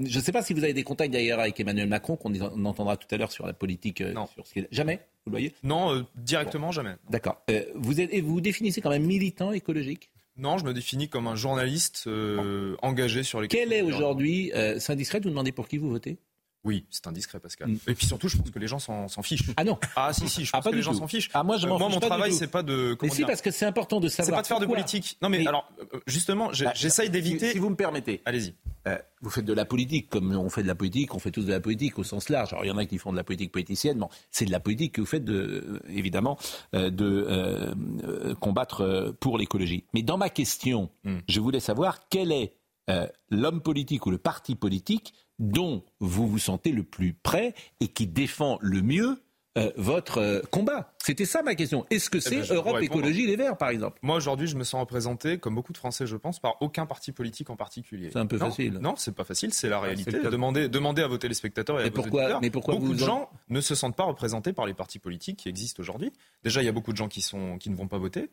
je ne sais pas si vous avez des contacts d'ailleurs avec Emmanuel Macron qu'on entendra tout à l'heure sur la politique. non. Sur ce jamais. Vous le voyez? Non, directement jamais. D'accord. vous êtes, et vous définissez quand même militant écologique? Non, je me définis comme un journaliste euh, engagé sur les Quel est aujourd'hui, euh, c'est indiscret de vous demander pour qui vous votez? Oui, c'est indiscret, Pascal. Mm. Et puis surtout, je pense que les gens s'en fichent. Ah non Ah si, si, je ah, pense que les gens s'en fichent. Ah moi, je euh, moi mon travail, c'est pas de. Mais si, parce que c'est important de savoir. C'est pas de faire de politique. Non, mais, alors, euh, justement, bah, j'essaye d'éviter. Si, vous me permettez. Allez-y. Euh, vous faites de la politique, comme on fait de la politique, on fait tous de la politique au sens large. Alors, il y en a qui font de la politique politicienne, mais c'est de la politique que vous faites, de, évidemment, de combattre pour l'écologie. Mais dans ma question, hmm. je voulais savoir quel est l'homme politique ou le parti politique dont vous vous sentez le plus près et qui défend le mieux euh, votre euh, combat C'était ça ma question. Est-ce que eh c'est ben, Europe Écologie Les Verts, par exemple? Moi, aujourd'hui, je me sens représenté, comme beaucoup de Français, je pense, par aucun parti politique en particulier. C'est un peu facile. Non, c'est pas facile, c'est la réalité. Demandez, demandez à vos téléspectateurs et à vos pourquoi, Mais pourquoi beaucoup de gens ne se sentent pas représentés par les partis politiques qui existent aujourd'hui. Déjà, il y a beaucoup de gens qui, sont, qui ne vont pas voter.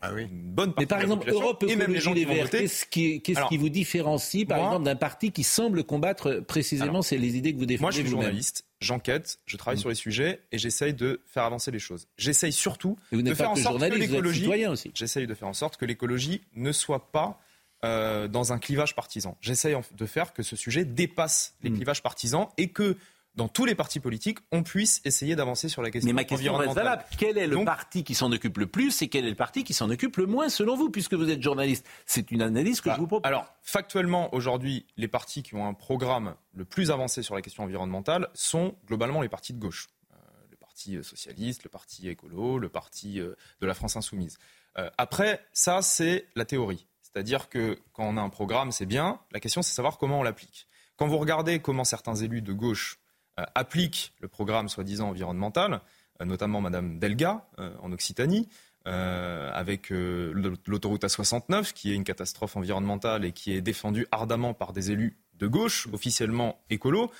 Ah oui. Une bonne Mais par exemple, Europe Écologie Les Verts, qu'est-ce qui, qui, vous différencie, par exemple, d'un parti qui semble combattre précisément c'est les idées que vous défendez Moi, je suis journaliste, j'enquête, je travaille mm. sur les sujets et j'essaye de faire avancer les choses. J'essaye surtout de faire en sorte que l'écologie, j'essaye de faire en sorte que l'écologie ne soit pas euh, dans un clivage partisan. J'essaye de faire que ce sujet dépasse les mm. clivages partisans et que dans tous les partis politiques, on puisse essayer d'avancer sur la question Mais ma question reste valable. Quel est le parti qui s'en occupe le plus et quel est le parti qui s'en occupe le moins, selon vous, puisque vous êtes journaliste? C'est une analyse que je bah, vous propose. Alors, factuellement, aujourd'hui, les partis qui ont un programme le plus avancé sur la question environnementale sont globalement les partis de gauche. Euh, le Parti socialiste, le Parti écolo, le Parti euh, de la France insoumise. Euh, après, ça, c'est la théorie. C'est-à-dire que quand on a un programme, c'est bien. La question, c'est de savoir comment on l'applique. Quand vous regardez comment certains élus de gauche euh, applique le programme soi-disant environnemental, euh, notamment Madame Delga euh, en Occitanie, avec l'autoroute A69, qui est une catastrophe environnementale et qui est défendue ardemment par des élus de gauche, officiellement écolo,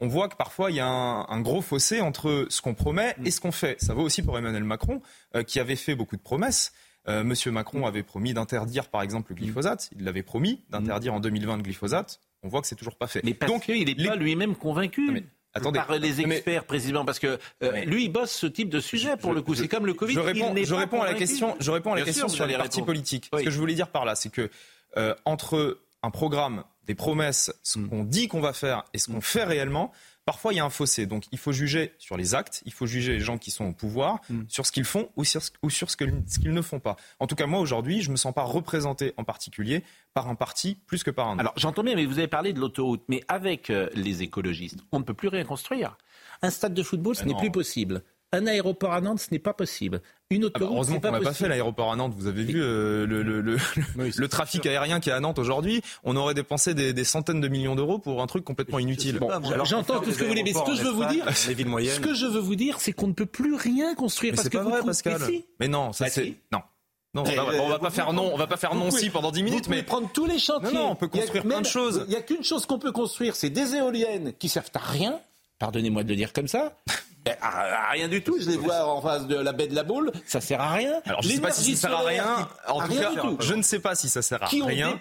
on voit que parfois il y a un, gros fossé entre ce qu'on promet et ce qu'on fait. Ça vaut aussi pour Emmanuel Macron, qui avait fait beaucoup de promesses. Monsieur Macron avait promis d'interdire, par exemple, le glyphosate. Il l'avait promis d'interdire en 2020 le glyphosate. On voit que c'est toujours pas fait. Mais parce Donc, il n'est pas lui-même convaincu. Attendez. Par les experts, président, parce que euh, lui, il bosse ce type de sujet pour le coup. C'est comme le Covid. Je réponds, je réponds à la question. Je réponds à la question sur les partis politiques. Ce que je voulais dire par là, c'est que euh, entre un programme, des promesses, ce mm. qu'on dit qu'on va faire et ce qu'on fait réellement, parfois il y a un fossé. Donc il faut juger sur les actes, il faut juger les gens qui sont au pouvoir, Hmm. sur ce qu'ils font ou sur, ce- ou sur ce que- ce qu'ils ne font pas. En tout cas, moi aujourd'hui, je me sens pas représenté en particulier par un parti plus que par un autre. Alors j'entends bien, mais vous avez parlé de l'autoroute. Mais avec euh, les écologistes, on ne peut plus rien construire. Un stade de football, ce Ben n'est non. plus possible. Un aéroport à Nantes, ce n'est pas possible. Une Ah bah, heureusement qu'on n'a pas fait l'aéroport à Nantes. Vous avez vu euh, le, le- le- le trafic aérien qui est à Nantes aujourd'hui. On aurait dépensé des, des centaines de millions d'euros pour un truc complètement inutile. Bon, alors, j'entends tout ce que vous voulez, mais ce que je veux vous dire, ce que je veux vous dire, c'est qu'on ne peut plus rien construire Mais parce c'est que pas vous vrai, trouvez- Pascal. Mais si. Mais non, ça Bah c'est si. non. Non, euh, on va vous pas faire non, on va pas faire vous non pouvez- si pendant 10 Vous minutes, pouvez mais prendre tous les chantiers. Non, non, on peut construire plein même- de choses. Il n'y a qu'une chose qu'on peut construire, c'est des éoliennes qui servent à rien. Pardonnez-moi de le dire comme ça. Eh, À, à rien du tout. Je les vois en face de la baie de la Boule. Ça sert à rien. Alors je sais pas si ça sert à rien. En tout cas, je ne sais pas si ça sert à rien. En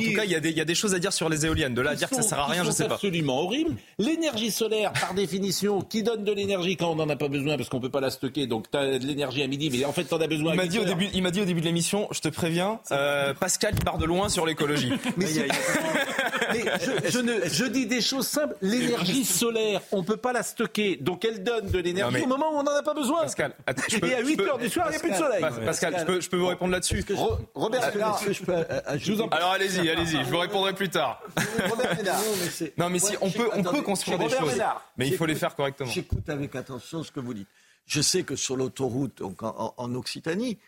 tout cas, il y, a des- choses à dire sur les éoliennes. De là à dire que ça sert à rien, je sont sais pas. absolument horrible. L'énergie solaire, par définition, qui donne de l'énergie quand on n'en a pas besoin parce qu'on peut pas la stocker. Donc tu as de l'énergie à midi, mais en fait tu en as besoin. Il m'a dit au 8 heures. début, il m'a dit au début de l'émission, je te préviens, euh, Pascal il part de loin sur l'écologie. Mais, je, ne- dis des choses simples. L'énergie solaire, on peut pas la stocker. Donc elle donne de l'énergie mais- au moment où on n'en a pas besoin. Pascal, attends, je peux- Et à je 8 peux- heures du soir, il n'y a plus de soleil. Pas- Pascal, je peux, je peux vous répondre là-dessus? Ro- Robert Ménard. est-ce que je peux, je vous en prie? Alors allez-y, allez-y, je vous répondrai plus tard. Robert Ménard. Non mais si on peut, on peut construire des Robert choses, Ménard. mais il faut les faire correctement. J'écoute avec attention ce que vous dites. Je sais que sur l'autoroute, donc en, en- en Occitanie,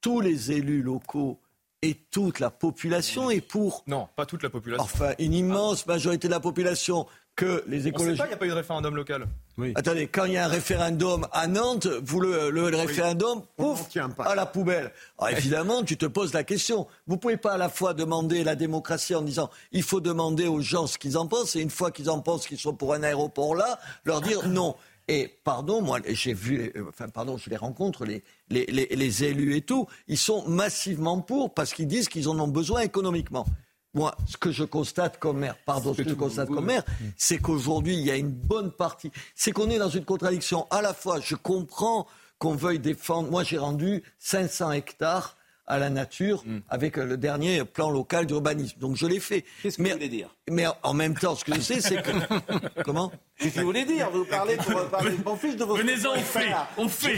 tous les élus locaux et toute la population est pour. Non, pas toute la population. Enfin, une immense majorité de la population que les On sait écologistes. pas, il n'y a pas eu de référendum local. Attendez, quand il y a un référendum à Nantes, vous le, le- le référendum, pouf, à la poubelle. Alors évidemment, tu te poses la question. Vous pouvez pas à la fois demander la démocratie en disant il faut demander aux gens ce qu'ils en pensent et une fois qu'ils en pensent qu'ils sont pour un aéroport là, leur dire non. Et pardon, moi j'ai vu, enfin pardon, je les rencontre, les, les, les, les élus et tout, ils sont massivement pour parce qu'ils disent qu'ils en ont besoin économiquement. Moi, ce que je constate comme maire, pardon, ce que je constate comme maire, c'est qu'aujourd'hui, il y a une bonne partie. C'est qu'on est dans une contradiction. À la fois, je comprends qu'on veuille défendre. Moi, j'ai rendu 500 hectares à la nature avec euh, le dernier plan local d'urbanisme. Donc, je l'ai fait. Qu'est-ce que mais, vous voulez dire? mais en- même temps, ce que je sais, c'est que. Comment? Qu'est-ce que vous voulez dire? Vous parlez pour parler de mon fils de vos Venez-en, on fait, on fait.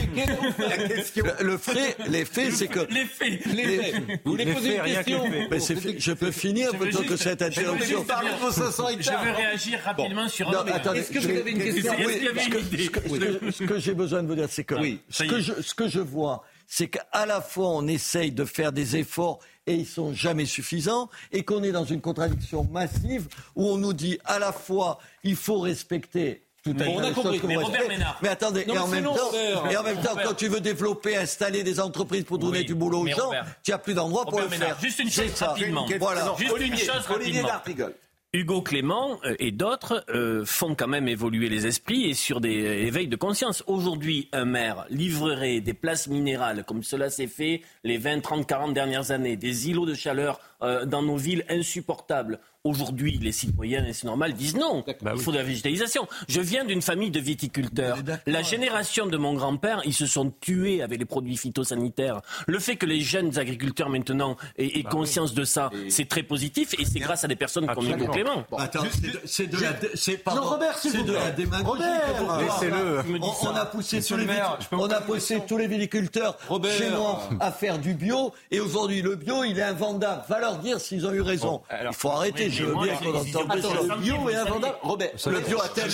La question. le, le fait, les faits, c'est que. Les faits. Les faits. Vous voulez Les poser faits, une question. Mais je peux finir Je plutôt que cette je veux interruption. juste parler de vos 500 Je hectares. veux réagir rapidement sur un Non, Est-ce que je vous avez une question Est-ce qu'il y Oui, avait ce une que- j'ai besoin de vous dire, c'est que Oui, je, ce que je vois, c'est qu'à la fois on essaye de faire des efforts et ils sont jamais suffisants, et qu'on est dans une contradiction massive où on nous dit à la fois il faut respecter tout un Bon, on tas a de compris, choses que mais Robert. Ménard. Mais attendez, Non, et, en mais même temps, Robert. et en même temps, Robert. quand tu veux développer, installer des entreprises pour donner Oui, du boulot aux gens, Robert. tu n'as plus d'endroit pour Robert le Ménard, faire. juste une C'est chose ça. rapidement. Voilà. Juste une chose Olivier. Hugo Clément euh, et d'autres euh, font quand même évoluer les esprits et sur des euh, éveils de conscience. Aujourd'hui, un maire livrerait des places minérales, comme cela s'est fait les 20, 30, 40 dernières années, des îlots de chaleur euh, dans nos villes insupportables. Aujourd'hui, les citoyens, et c'est normal, disent non, il faut de la végétalisation. Je viens d'une famille de viticulteurs. La génération de mon grand-père, ils se sont tués avec les produits phytosanitaires. Le fait que les jeunes agriculteurs maintenant aient, aient conscience de ça, c'est très positif et c'est grâce à des personnes comme Hugo Clément. Attends, c'est de- c'est de, la, dé- c'est pardon, Non, Robert, s'il c'est vous de la démagogie. Laissez-le. On, on a poussé tous les le maire, vitic- je peux vous on a poussé tous les viticulteurs Robert. chez moi à faire du bio et aujourd'hui le bio il est invendable. Va leur dire s'ils ont eu raison. il faut arrêter. Je veux bien qu'on entende le bio est invendable. Robert, le bio a tel-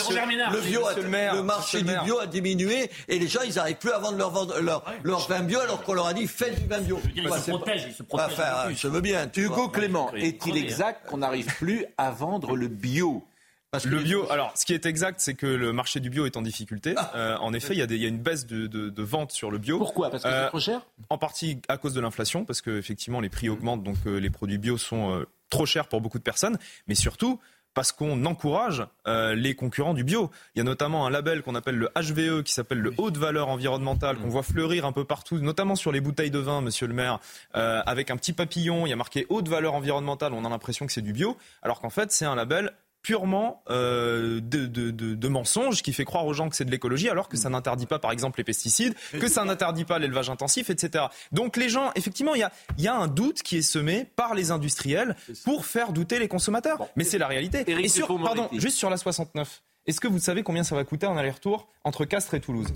le bio a- le marché du bio a diminué et les gens ils n'arrivent plus à vendre leur, vendre- leur, leur vin bio alors qu'on leur a dit faites du vin bio. dire, ils se protègent, ils se protègent Enfin, je veux bien. tu Hugo. Clément, est-il exact qu'on n'arrive plus à vendre le bio Parce que Le bio, alors ce qui est exact, c'est que le marché du bio est en difficulté. Euh, en effet, il y, a des- il y a une baisse de, de, de vente sur le bio. Pourquoi? Parce que Euh, c'est trop cher? En partie à cause de l'inflation, parce que effectivement les prix augmentent, donc euh, les produits bio sont euh, trop chers pour beaucoup de personnes, mais surtout parce qu'on encourage euh, les concurrents du bio. Il y a notamment un label qu'on appelle le HVE, qui s'appelle le haute valeur environnementale, qu'on voit fleurir un peu partout, notamment sur les bouteilles de vin, monsieur le maire, euh, avec un petit papillon, il y a marqué haute valeur environnementale, on a l'impression que c'est du bio, alors qu'en fait c'est un label purement euh, de, de, de, de mensonges qui fait croire aux gens que c'est de l'écologie alors que ça n'interdit pas par exemple les pesticides, que ça n'interdit pas l'élevage intensif, etc. Donc les gens, effectivement, il y a, il y a un doute qui est semé par les industriels pour faire douter les consommateurs. Mais c'est la réalité. Éric Et sur, pardon, juste sur la 69. Est-ce que vous savez combien ça va coûter en aller-retour entre Castres et Toulouse?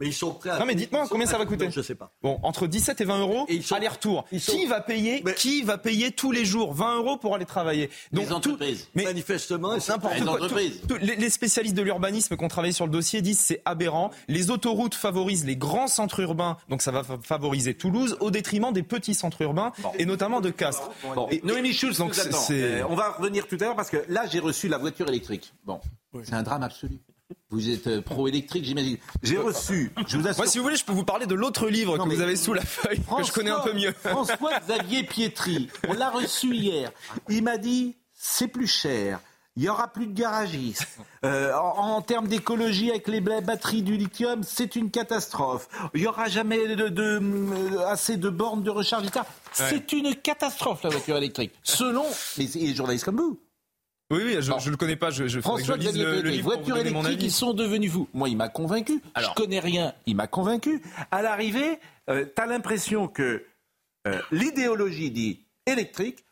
Mais ils sont prêts à. Non, mais dites-moi combien ça va coûter. Je sais pas. Bon, entre 17 et 20 euros, aller-retour. Qui va payer Qui va payer tous les jours 20 euros pour aller travailler Donc, Les entreprises. mais Manifestement, c'est n'importe quoi. Entreprises. les, spécialistes de l'urbanisme qui ont travaillé sur le dossier disent c'est aberrant. Les autoroutes favorisent les grands centres urbains, donc ça va favoriser Toulouse au détriment des petits centres urbains et notamment de Castres. Bon, Noémie Schulz, donc euh, on va revenir tout à l'heure parce que là j'ai reçu la voiture électrique. Bon, c'est un drame absolu. Vous êtes euh, pro-électrique, j'imagine. J'ai reçu, je vous assure... Moi, si vous voulez, je peux vous parler de l'autre livre que vous avez sous la feuille, que je connais un peu mieux. François-Xavier Pietri, on l'a reçu hier. Il m'a dit, c'est plus cher. Il n'y aura plus de garagistes. Euh, en, termes d'écologie, avec les batteries du lithium, c'est une catastrophe. Il n'y aura jamais de, euh, assez de bornes de recharge, C'est une catastrophe, la voiture électrique. Selon les journalistes comme vous. Oui, oui, je ne le connais pas. Je, je François je lise le, le livre voitures électriques, ils sont devenus fous. Moi, il m'a convaincu. Alors, je connais rien, il m'a convaincu. À l'arrivée, euh, tu as l'impression que euh, l'idéologie dit électrique,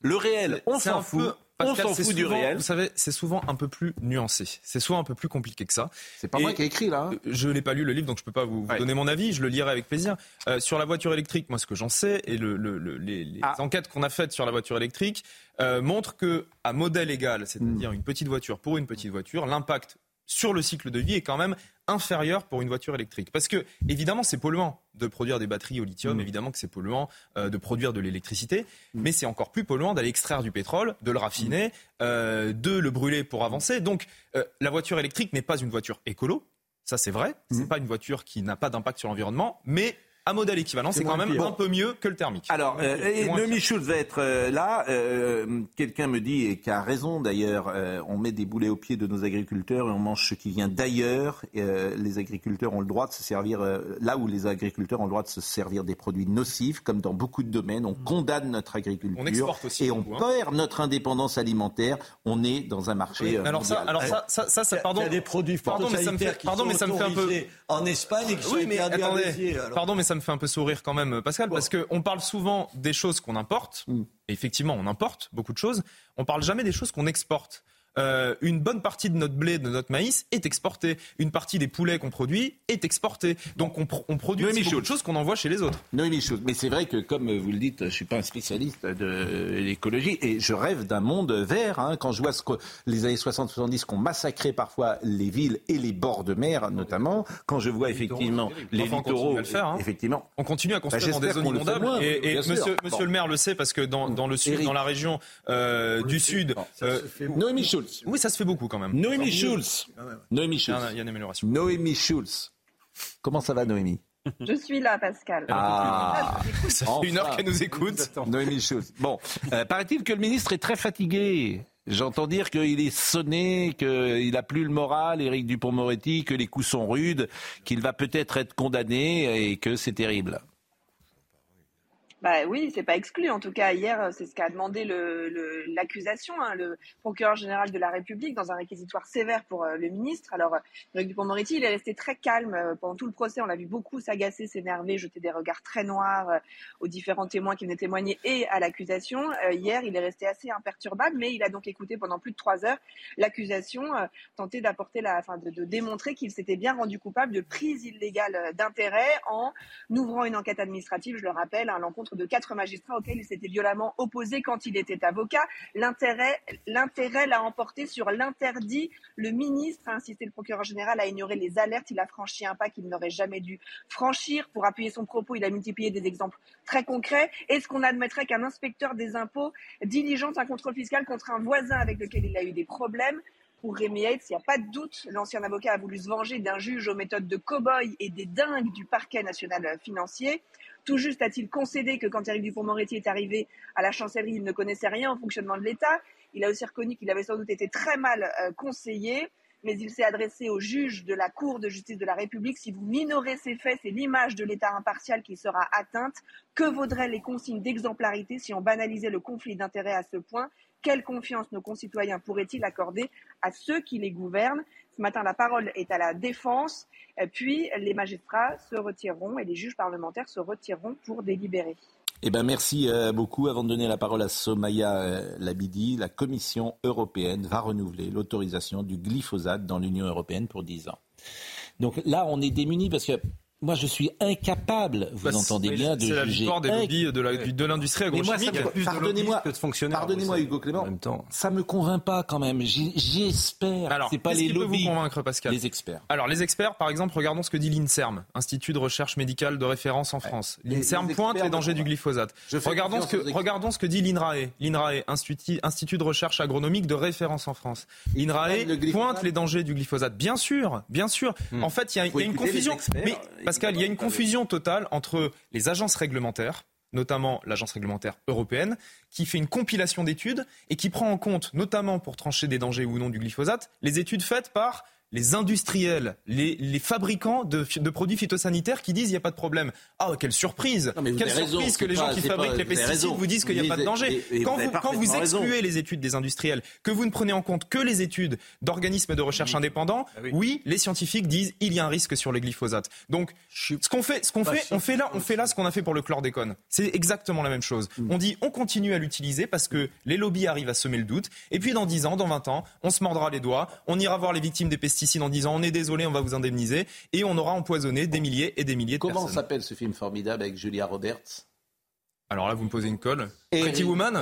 le réel, on s'en fout on s'en fout du réel. Vous savez, c'est souvent un peu plus nuancé. C'est souvent un peu plus compliqué que ça. C'est pas moi qui ai écrit là. Hein. Je n'ai pas lu le livre, donc je peux pas vous, donner mon avis. Je le lirai avec plaisir. Euh, sur la voiture électrique, moi, ce que j'en sais et le, les, ah. enquêtes qu'on a faites sur la voiture électrique euh, montrent que à modèle égal, c'est-à-dire hmm. une petite voiture pour une petite voiture, l'impact sur le cycle de vie est quand même inférieur pour une voiture électrique. Parce que, évidemment, c'est polluant de produire des batteries au lithium, mm. évidemment que c'est polluant euh, de produire de l'électricité, mais c'est encore plus polluant d'aller extraire du pétrole, de le raffiner, euh, de le brûler pour avancer. Donc, euh, la voiture électrique n'est pas une voiture écolo, ça c'est vrai, Ce c'est pas une voiture qui n'a pas d'impact sur l'environnement, mais un modèle équivalent, c'est quand même un peu mieux que le thermique. Alors, euh, Noémie Schulz va être euh, là. Euh, quelqu'un me dit, et qui a raison d'ailleurs, euh, on met des boulets aux pieds de nos agriculteurs et on mange ce qui vient d'ailleurs. les agriculteurs ont le droit de se servir, là où les agriculteurs ont le droit de se servir des produits nocifs, comme dans beaucoup de domaines, on condamne notre agriculture on exporte aussi et on hein. perd notre indépendance alimentaire. On est dans un marché. alors ça, alors ça, ça, ça, ça, pardon. Il y a des produits pardon, mais ça me fait, pardon, mais ça me fait un peu en Espagne et qui oui, sont mais attendez, pardon, mais ça me fait un peu sourire quand même, Pascal, parce qu'on parle souvent des choses qu'on importe. Mm. Et effectivement, on importe beaucoup de choses. On parle jamais des choses qu'on exporte. Euh, une bonne partie de notre blé, de notre maïs est exportée. Une partie des poulets qu'on produit est exportée. Donc on, on produit aussi beaucoup de choses qu'on envoie chez les autres. Noémie Chose. Mais c'est vrai que, comme vous le dites, je suis pas un spécialiste de l'écologie et je rêve d'un monde vert. Hein, quand je vois ce que les années 60-70 qu'on massacrait parfois les villes et les bords de mer, notamment, quand je vois effectivement les littoraux, hein. effectivement, on continue à construire bah, dans des zones inondables. et, monsieur, monsieur le maire le sait parce que dans, dans le sud, dans la région euh, du sud, euh, Noémie Schulz. Oui, ça se fait beaucoup quand même. Noémie Schulz. Noémie Schulz. Il y a une amélioration. Noémie Schulz. Comment ça va, Noémie? Je suis là, Pascal. Ah, ça fait une heure qu'elle nous écoute. Noémie Schulz. Bon, euh, paraît-il que le ministre est très fatigué. J'entends dire qu'il est sonné, qu'il n'a plus le moral, Éric Dupont-Moretti, que les coups sont rudes, qu'il va peut-être être condamné et que c'est terrible. Bah oui, c'est pas exclu. En tout cas, hier, c'est ce qu'a demandé l'accusation, le, hein, le procureur général de la République, dans un réquisitoire sévère pour euh, le ministre. Alors, Eric Dupond-Moretti, il est resté très calme euh, pendant tout le procès. On l'a vu beaucoup s'agacer, s'énerver, jeter des regards très noirs euh, aux différents témoins qui venaient témoigner et à l'accusation. hier, il est resté assez imperturbable, mais il a donc écouté pendant plus de trois heures l'accusation, tenter d'apporter la, enfin, de, de démontrer qu'il s'était bien rendu coupable de prise illégale d'intérêt en ouvrant une enquête administrative, je le rappelle, à l'encontre de quatre magistrats auxquels il s'était violemment opposé quand il était avocat. L'intérêt, l'a emporté sur l'interdit. Le ministre, a insisté le procureur général, a ignoré les alertes. Il a franchi un pas qu'il n'aurait jamais dû franchir. Pour appuyer son propos, il a multiplié des exemples très concrets. Est-ce qu'on admettrait qu'un inspecteur des impôts diligente un contrôle fiscal contre un voisin avec lequel il a eu des problèmes pour Rémi il n'y a pas de doute, l'ancien avocat a voulu se venger d'un juge aux méthodes de cow-boy et des dingues du parquet national financier. Tout juste a-t-il concédé que quand Éric Dupond-Moretti est arrivé à la chancellerie, il ne connaissait rien au fonctionnement de l'État. Il a aussi reconnu qu'il avait sans doute été très mal euh, conseillé, mais il s'est adressé au juge de la Cour de justice de la République. Si vous minorez ces faits, c'est l'image de l'État impartial qui sera atteinte. Que vaudraient les consignes d'exemplarité si on banalisait le conflit d'intérêts à ce point? Quelle confiance nos concitoyens pourraient-ils accorder à ceux qui les gouvernent ce matin, la parole est à la défense, puis les magistrats se retireront et les juges parlementaires se retireront pour délibérer. Eh ben merci euh, beaucoup. Avant de donner la parole à Somaya euh, Labidi, la Commission européenne va renouveler l'autorisation du glyphosate dans l'Union européenne pour 10 ans. Donc là, on est démunis parce que moi, je suis incapable, vous bah, entendez bien, de juger. C'est la victoire des lobbies de l'industrie agrochimique. Pardonnez-moi, pardonnez-moi, Hugo Clément, en même temps. ça me convainc pas quand même. J'espère. Alors, c'est pas les lobbies, vous convaincre, Pascal les experts. Alors, les experts, par exemple, regardons ce que dit l'Inserm, Institut de recherche médicale de référence en France. L'Inserm pointe les dangers du glyphosate. Regardons ce, que, regardons ce que dit l'INRAE. L'INRAE, Institut, Institut de recherche agronomique de référence en France. L'INRAE pointe les dangers du glyphosate. Bien sûr, bien sûr. Hmm. En fait, il y, a une confusion. Mais Pascal, il y a une confusion totale entre les agences réglementaires, notamment l'agence réglementaire européenne, qui fait une compilation d'études et qui prend en compte, notamment pour trancher des dangers ou non du glyphosate, les études faites par les industriels, les, fabricants de, produits phytosanitaires qui disent il n'y a pas de problème. Ah, quelle surprise Quelle surprise que les gens qui fabriquent les pesticides vous disent qu'il n'y a pas de danger. quand vous, quand vous excluez les études des industriels, que vous ne prenez en compte que les études d'organismes de recherche indépendants, ah oui. les scientifiques disent il y a un risque sur les glyphosates. Donc, ce qu'on fait, ce qu'on fait, on fait là, on fait là ce qu'on a fait pour le chlordécone. C'est exactement la même chose. Mm. On dit on continue à l'utiliser parce que les lobbies arrivent à semer le doute. Et puis dans 10 ans, dans 20 ans, on se mordra les doigts, on ira voir les victimes des pesticides en disant on est désolé, on va vous indemniser, et on aura empoisonné des milliers et des milliers de personnes. Comment s'appelle ce film formidable avec Julia Roberts? Alors là, vous me posez une colle. Pretty Woman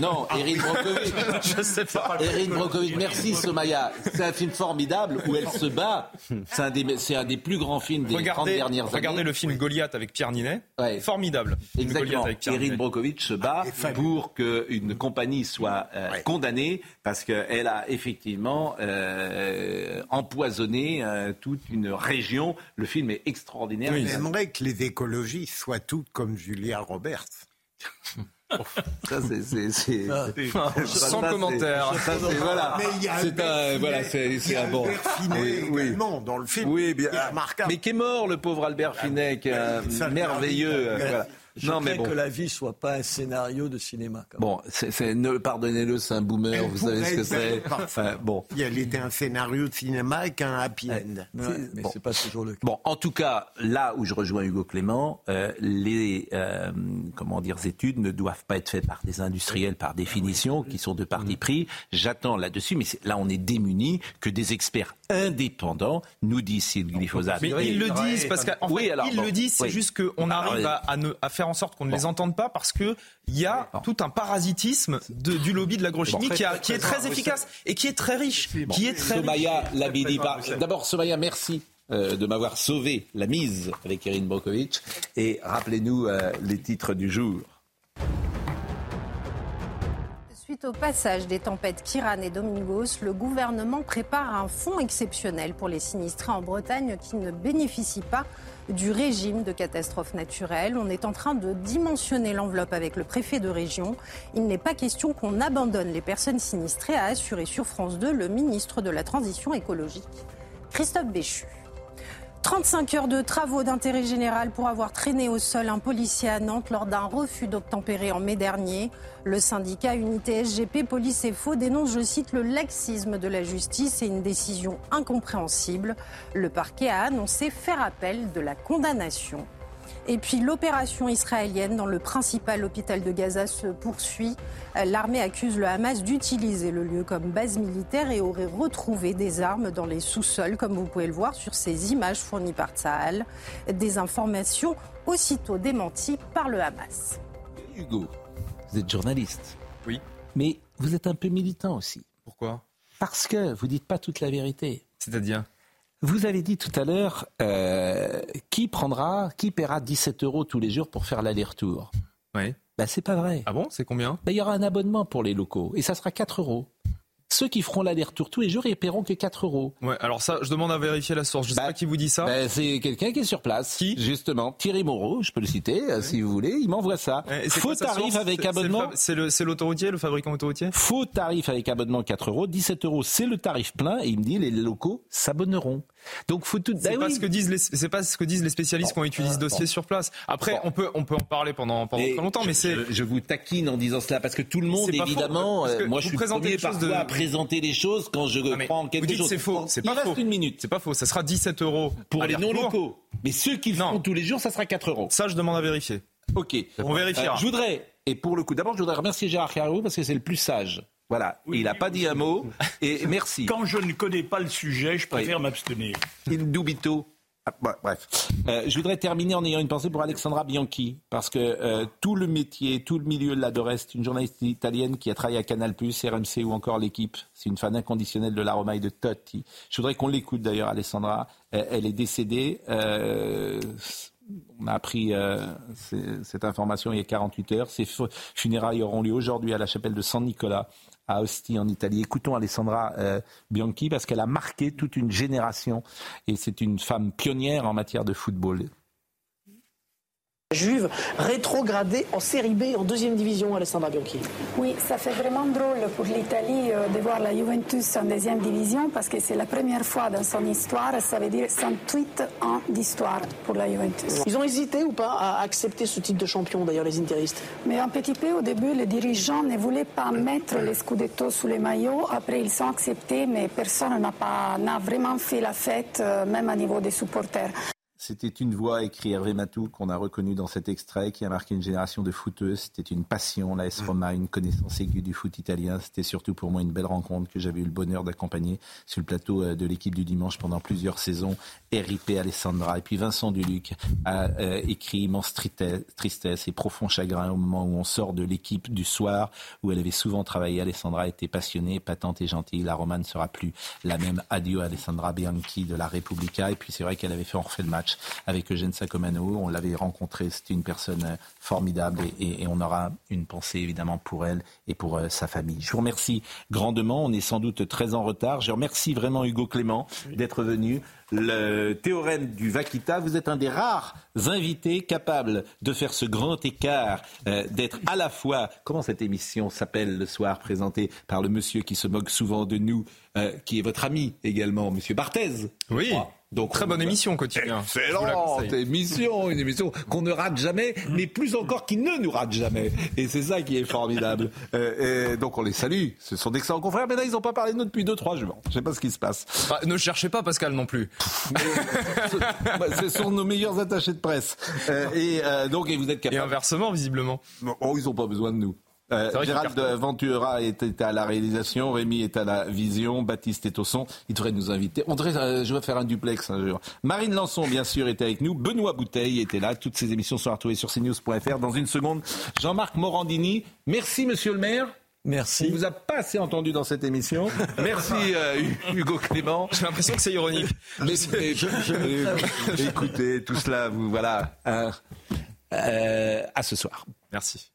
Non, Erin Brockovich. Je sais pas. Erin Brockovich. Merci, Somaya. C'est un film formidable où elle se bat. C'est un, des, un des plus grands films des regardez, 30 dernières années. Regardez le film Goliath avec Pierre Ninet. Formidable. Exactement. Erin Brockovich se bat ah, pour qu'une compagnie soit euh, condamnée parce qu'elle a effectivement euh, empoisonné euh, toute une région. Le film est extraordinaire. J'aimerais que les écologistes soient toutes comme Julia Roberts. Ça, c'est. Sans commentaire. Voilà. C'est un, voilà, c'est un bon. oui, dans le film. Oui, bien. Mais qui est mort, le pauvre Albert Finet, qui est merveilleux. Je non, mais que la vie soit pas un scénario de cinéma. Bon, pardonnez-le, c'est un boomer, vous savez ce que c'est. Enfin, bon. Il était un scénario de cinéma avec un happy end. mais c'est pas toujours le cas. Bon, en tout cas, là où je rejoins Hugo Clément, euh, les euh, comment dire études ne doivent pas être faites par des industriels par définition, qui sont de parti pris. J'attends là-dessus, mais là on est démunis que des experts indépendants nous disent si le glyphosate. Mais ils le disent parce qu'en fait, ils le disent, c'est juste qu'on arrive à, à faire en sorte qu'on ne les entende pas parce qu'il y a tout un parasitisme du lobby de l'agrochimie qui, qui, est très efficace et qui est très riche. Qui est très Somaya D'abord, Somaya, merci. Euh, de m'avoir sauvé la mise avec Erin Brokovich. Et rappelez-nous euh, les titres du jour. Au passage des tempêtes Kiran et Domingos, le gouvernement prépare un fonds exceptionnel pour les sinistrés en Bretagne qui ne bénéficient pas du régime de catastrophe naturelle. On est en train de dimensionner l'enveloppe avec le préfet de région. Il n'est pas question qu'on abandonne les personnes sinistrées, a assuré sur France 2 le ministre de la Transition écologique, Christophe Béchu. 35 heures de travaux d'intérêt général pour avoir traîné au sol un policier à Nantes lors d'un refus d'obtempérer en mai dernier. Le syndicat Unité SGP Police et Faux dénonce, je cite, le laxisme de la justice et une décision incompréhensible. Le parquet a annoncé faire appel de la condamnation. Et puis l'opération israélienne dans le principal hôpital de Gaza se poursuit. L'armée accuse le Hamas d'utiliser le lieu comme base militaire et aurait retrouvé des armes dans les sous-sols, comme vous pouvez le voir sur ces images fournies par Tsahal. Des informations aussitôt démenties par le Hamas. Hugo, vous êtes journaliste. Oui. Mais vous êtes un peu militant aussi. Pourquoi? Parce que vous dites pas toute la vérité. C'est-à-dire? Vous avez dit tout à l'heure, euh, qui prendra, qui paiera 17 euros tous les jours pour faire l'aller-retour Oui. Ben, c'est pas vrai. Ah bon? C'est combien? Ben, Il y aura un abonnement pour les locaux et ça sera 4 euros. Ceux qui feront l'aller-retour tous les jours, ils paieront que 4 euros. Ouais, alors ça, je demande à vérifier la source. Je sais bah, pas qui vous dit ça. Bah, c'est quelqu'un qui est sur place. Qui? Justement, Thierry Moreau, je peux le citer, euh, si vous voulez. Il m'envoie ça. Faux tarif avec abonnement. C'est l'autoroutier, le, fabricant autoroutier? Faux tarif avec abonnement 4 euros. 17 euros, c'est le tarif plein. Et il me dit, les locaux s'abonneront. Donc faut tout. C'est pas ce que disent les, c'est pas ce que disent les spécialistes qui ont étudié ce dossier sur place. Après, on peut, on peut en parler pendant, pendant très longtemps, mais c'est. Je, vous taquine en disant cela parce que tout le monde, évidemment, euh, moi je suis premier parfois de... à présenter les choses quand je ah, prends quelque vous chose. C'est faux. C'est pas faux. une minute. C'est pas faux. Ça sera 17 euros pour les non locaux. Mais ceux qui le font tous les jours, ça sera 4 euros. Ça, je demande à vérifier. Ok. On vérifiera. Euh, je voudrais, et pour le coup, d'abord, je voudrais remercier Gérard Carreau parce que c'est le plus sage. Voilà, il n'a pas dit un mot. Et merci. Quand je ne connais pas le sujet, je préfère m'abstenir. Il dubito. Ah, bah, bref. Euh, je voudrais terminer en ayant une pensée pour Alexandra Bianchi, parce que euh, tout le métier, tout le milieu l'adorait. C'est une journaliste italienne qui a travaillé à Canal+, RMC ou encore l'équipe. C'est une fan inconditionnelle de l'aroma et de Totti. Je voudrais qu'on l'écoute d'ailleurs, Alexandra. elle est décédée. Euh, on a appris cette information il y a 48 heures. Ses funérailles auront lieu aujourd'hui à la chapelle de San Nicolas à Ostie en Italie. Écoutons Alessandra euh, Bianchi parce qu'elle a marqué toute une génération et c'est une femme pionnière en matière de football. Juve rétrogradée en série B en deuxième division, Alessandra Bianchi. Oui, ça fait vraiment drôle pour l'Italie euh, de voir la Juventus en deuxième division parce que c'est la première fois dans son histoire, ça veut dire 108 ans d'histoire pour la Juventus. Ils ont hésité ou pas à accepter ce titre de champion, d'ailleurs, les interistes? Mais un petit peu au début, les dirigeants ne voulaient pas mettre les scudetto sous les maillots. Après, ils ont accepté, mais personne n'a pas n'a vraiment fait la fête, euh, même à niveau des supporters. C'était une voix, écrit Hervé Matou, qu'on a reconnu dans cet extrait, qui a marqué une génération de footeuses. C'était une passion, la S Roma, une connaissance aiguë du foot italien. C'était surtout pour moi une belle rencontre que j'avais eu le bonheur d'accompagner sur le plateau euh, de l'équipe du dimanche pendant plusieurs saisons. RIP Alessandra. Et puis Vincent Duluc a euh, écrit immense tristesse et profond chagrin au moment où on sort de l'équipe du soir, où elle avait souvent travaillé. Alessandra était passionnée, patente et gentille. La Roma ne sera plus la même. Adieu Alessandra Bianchi de la Repubblica. Et puis c'est vrai qu'elle avait fait en refait le match avec Eugène Sacomano. On l'avait rencontré, c'était une personne euh, formidable et, on aura une pensée évidemment pour elle et pour euh, sa famille. Je vous remercie grandement. On est sans doute très en retard. Je remercie vraiment Hugo Clément d'être venu le théorème du Vaquita. Vous êtes un des rares invités capables de faire ce grand écart, euh, d'être à la fois, comment cette émission s'appelle le soir, présentée par le monsieur qui se moque souvent de nous, qui est votre ami également, monsieur Barthez. Oui. Donc, Très bonne émission quotidien. Excellente émission, une émission qu'on ne rate jamais, mais plus encore qui ne nous rate jamais. Et c'est ça qui est formidable. Euh, donc on les salue. Ce sont d'excellents confrères, mais là ils n'ont pas parlé de nous depuis 2-3 jours. Je ne sais pas ce qui se passe. Bah, ne cherchez pas Pascal non plus. ce, sont nos meilleurs attachés de presse. Euh, et euh, donc et vous êtes capable. Et inversement visiblement. Oh ils n'ont pas besoin de nous. Euh, Gérald Ventura était à la réalisation, Rémi est à la vision, Baptiste est au son. Il devrait nous inviter. On devrait, euh, je vais faire un duplex un jour. Marine Lançon, bien sûr, était avec nous. Benoît Bouteille était là. Toutes ces émissions sont retrouvées sur cnews.fr. Dans une seconde, Jean-Marc Morandini. Merci, monsieur le maire. Merci. On vous a pas assez entendu dans cette émission. Merci euh, Hugo Clément. J'ai l'impression que c'est ironique. Mais, écoutez, tout cela, vous voilà. Hein, à ce soir. Merci.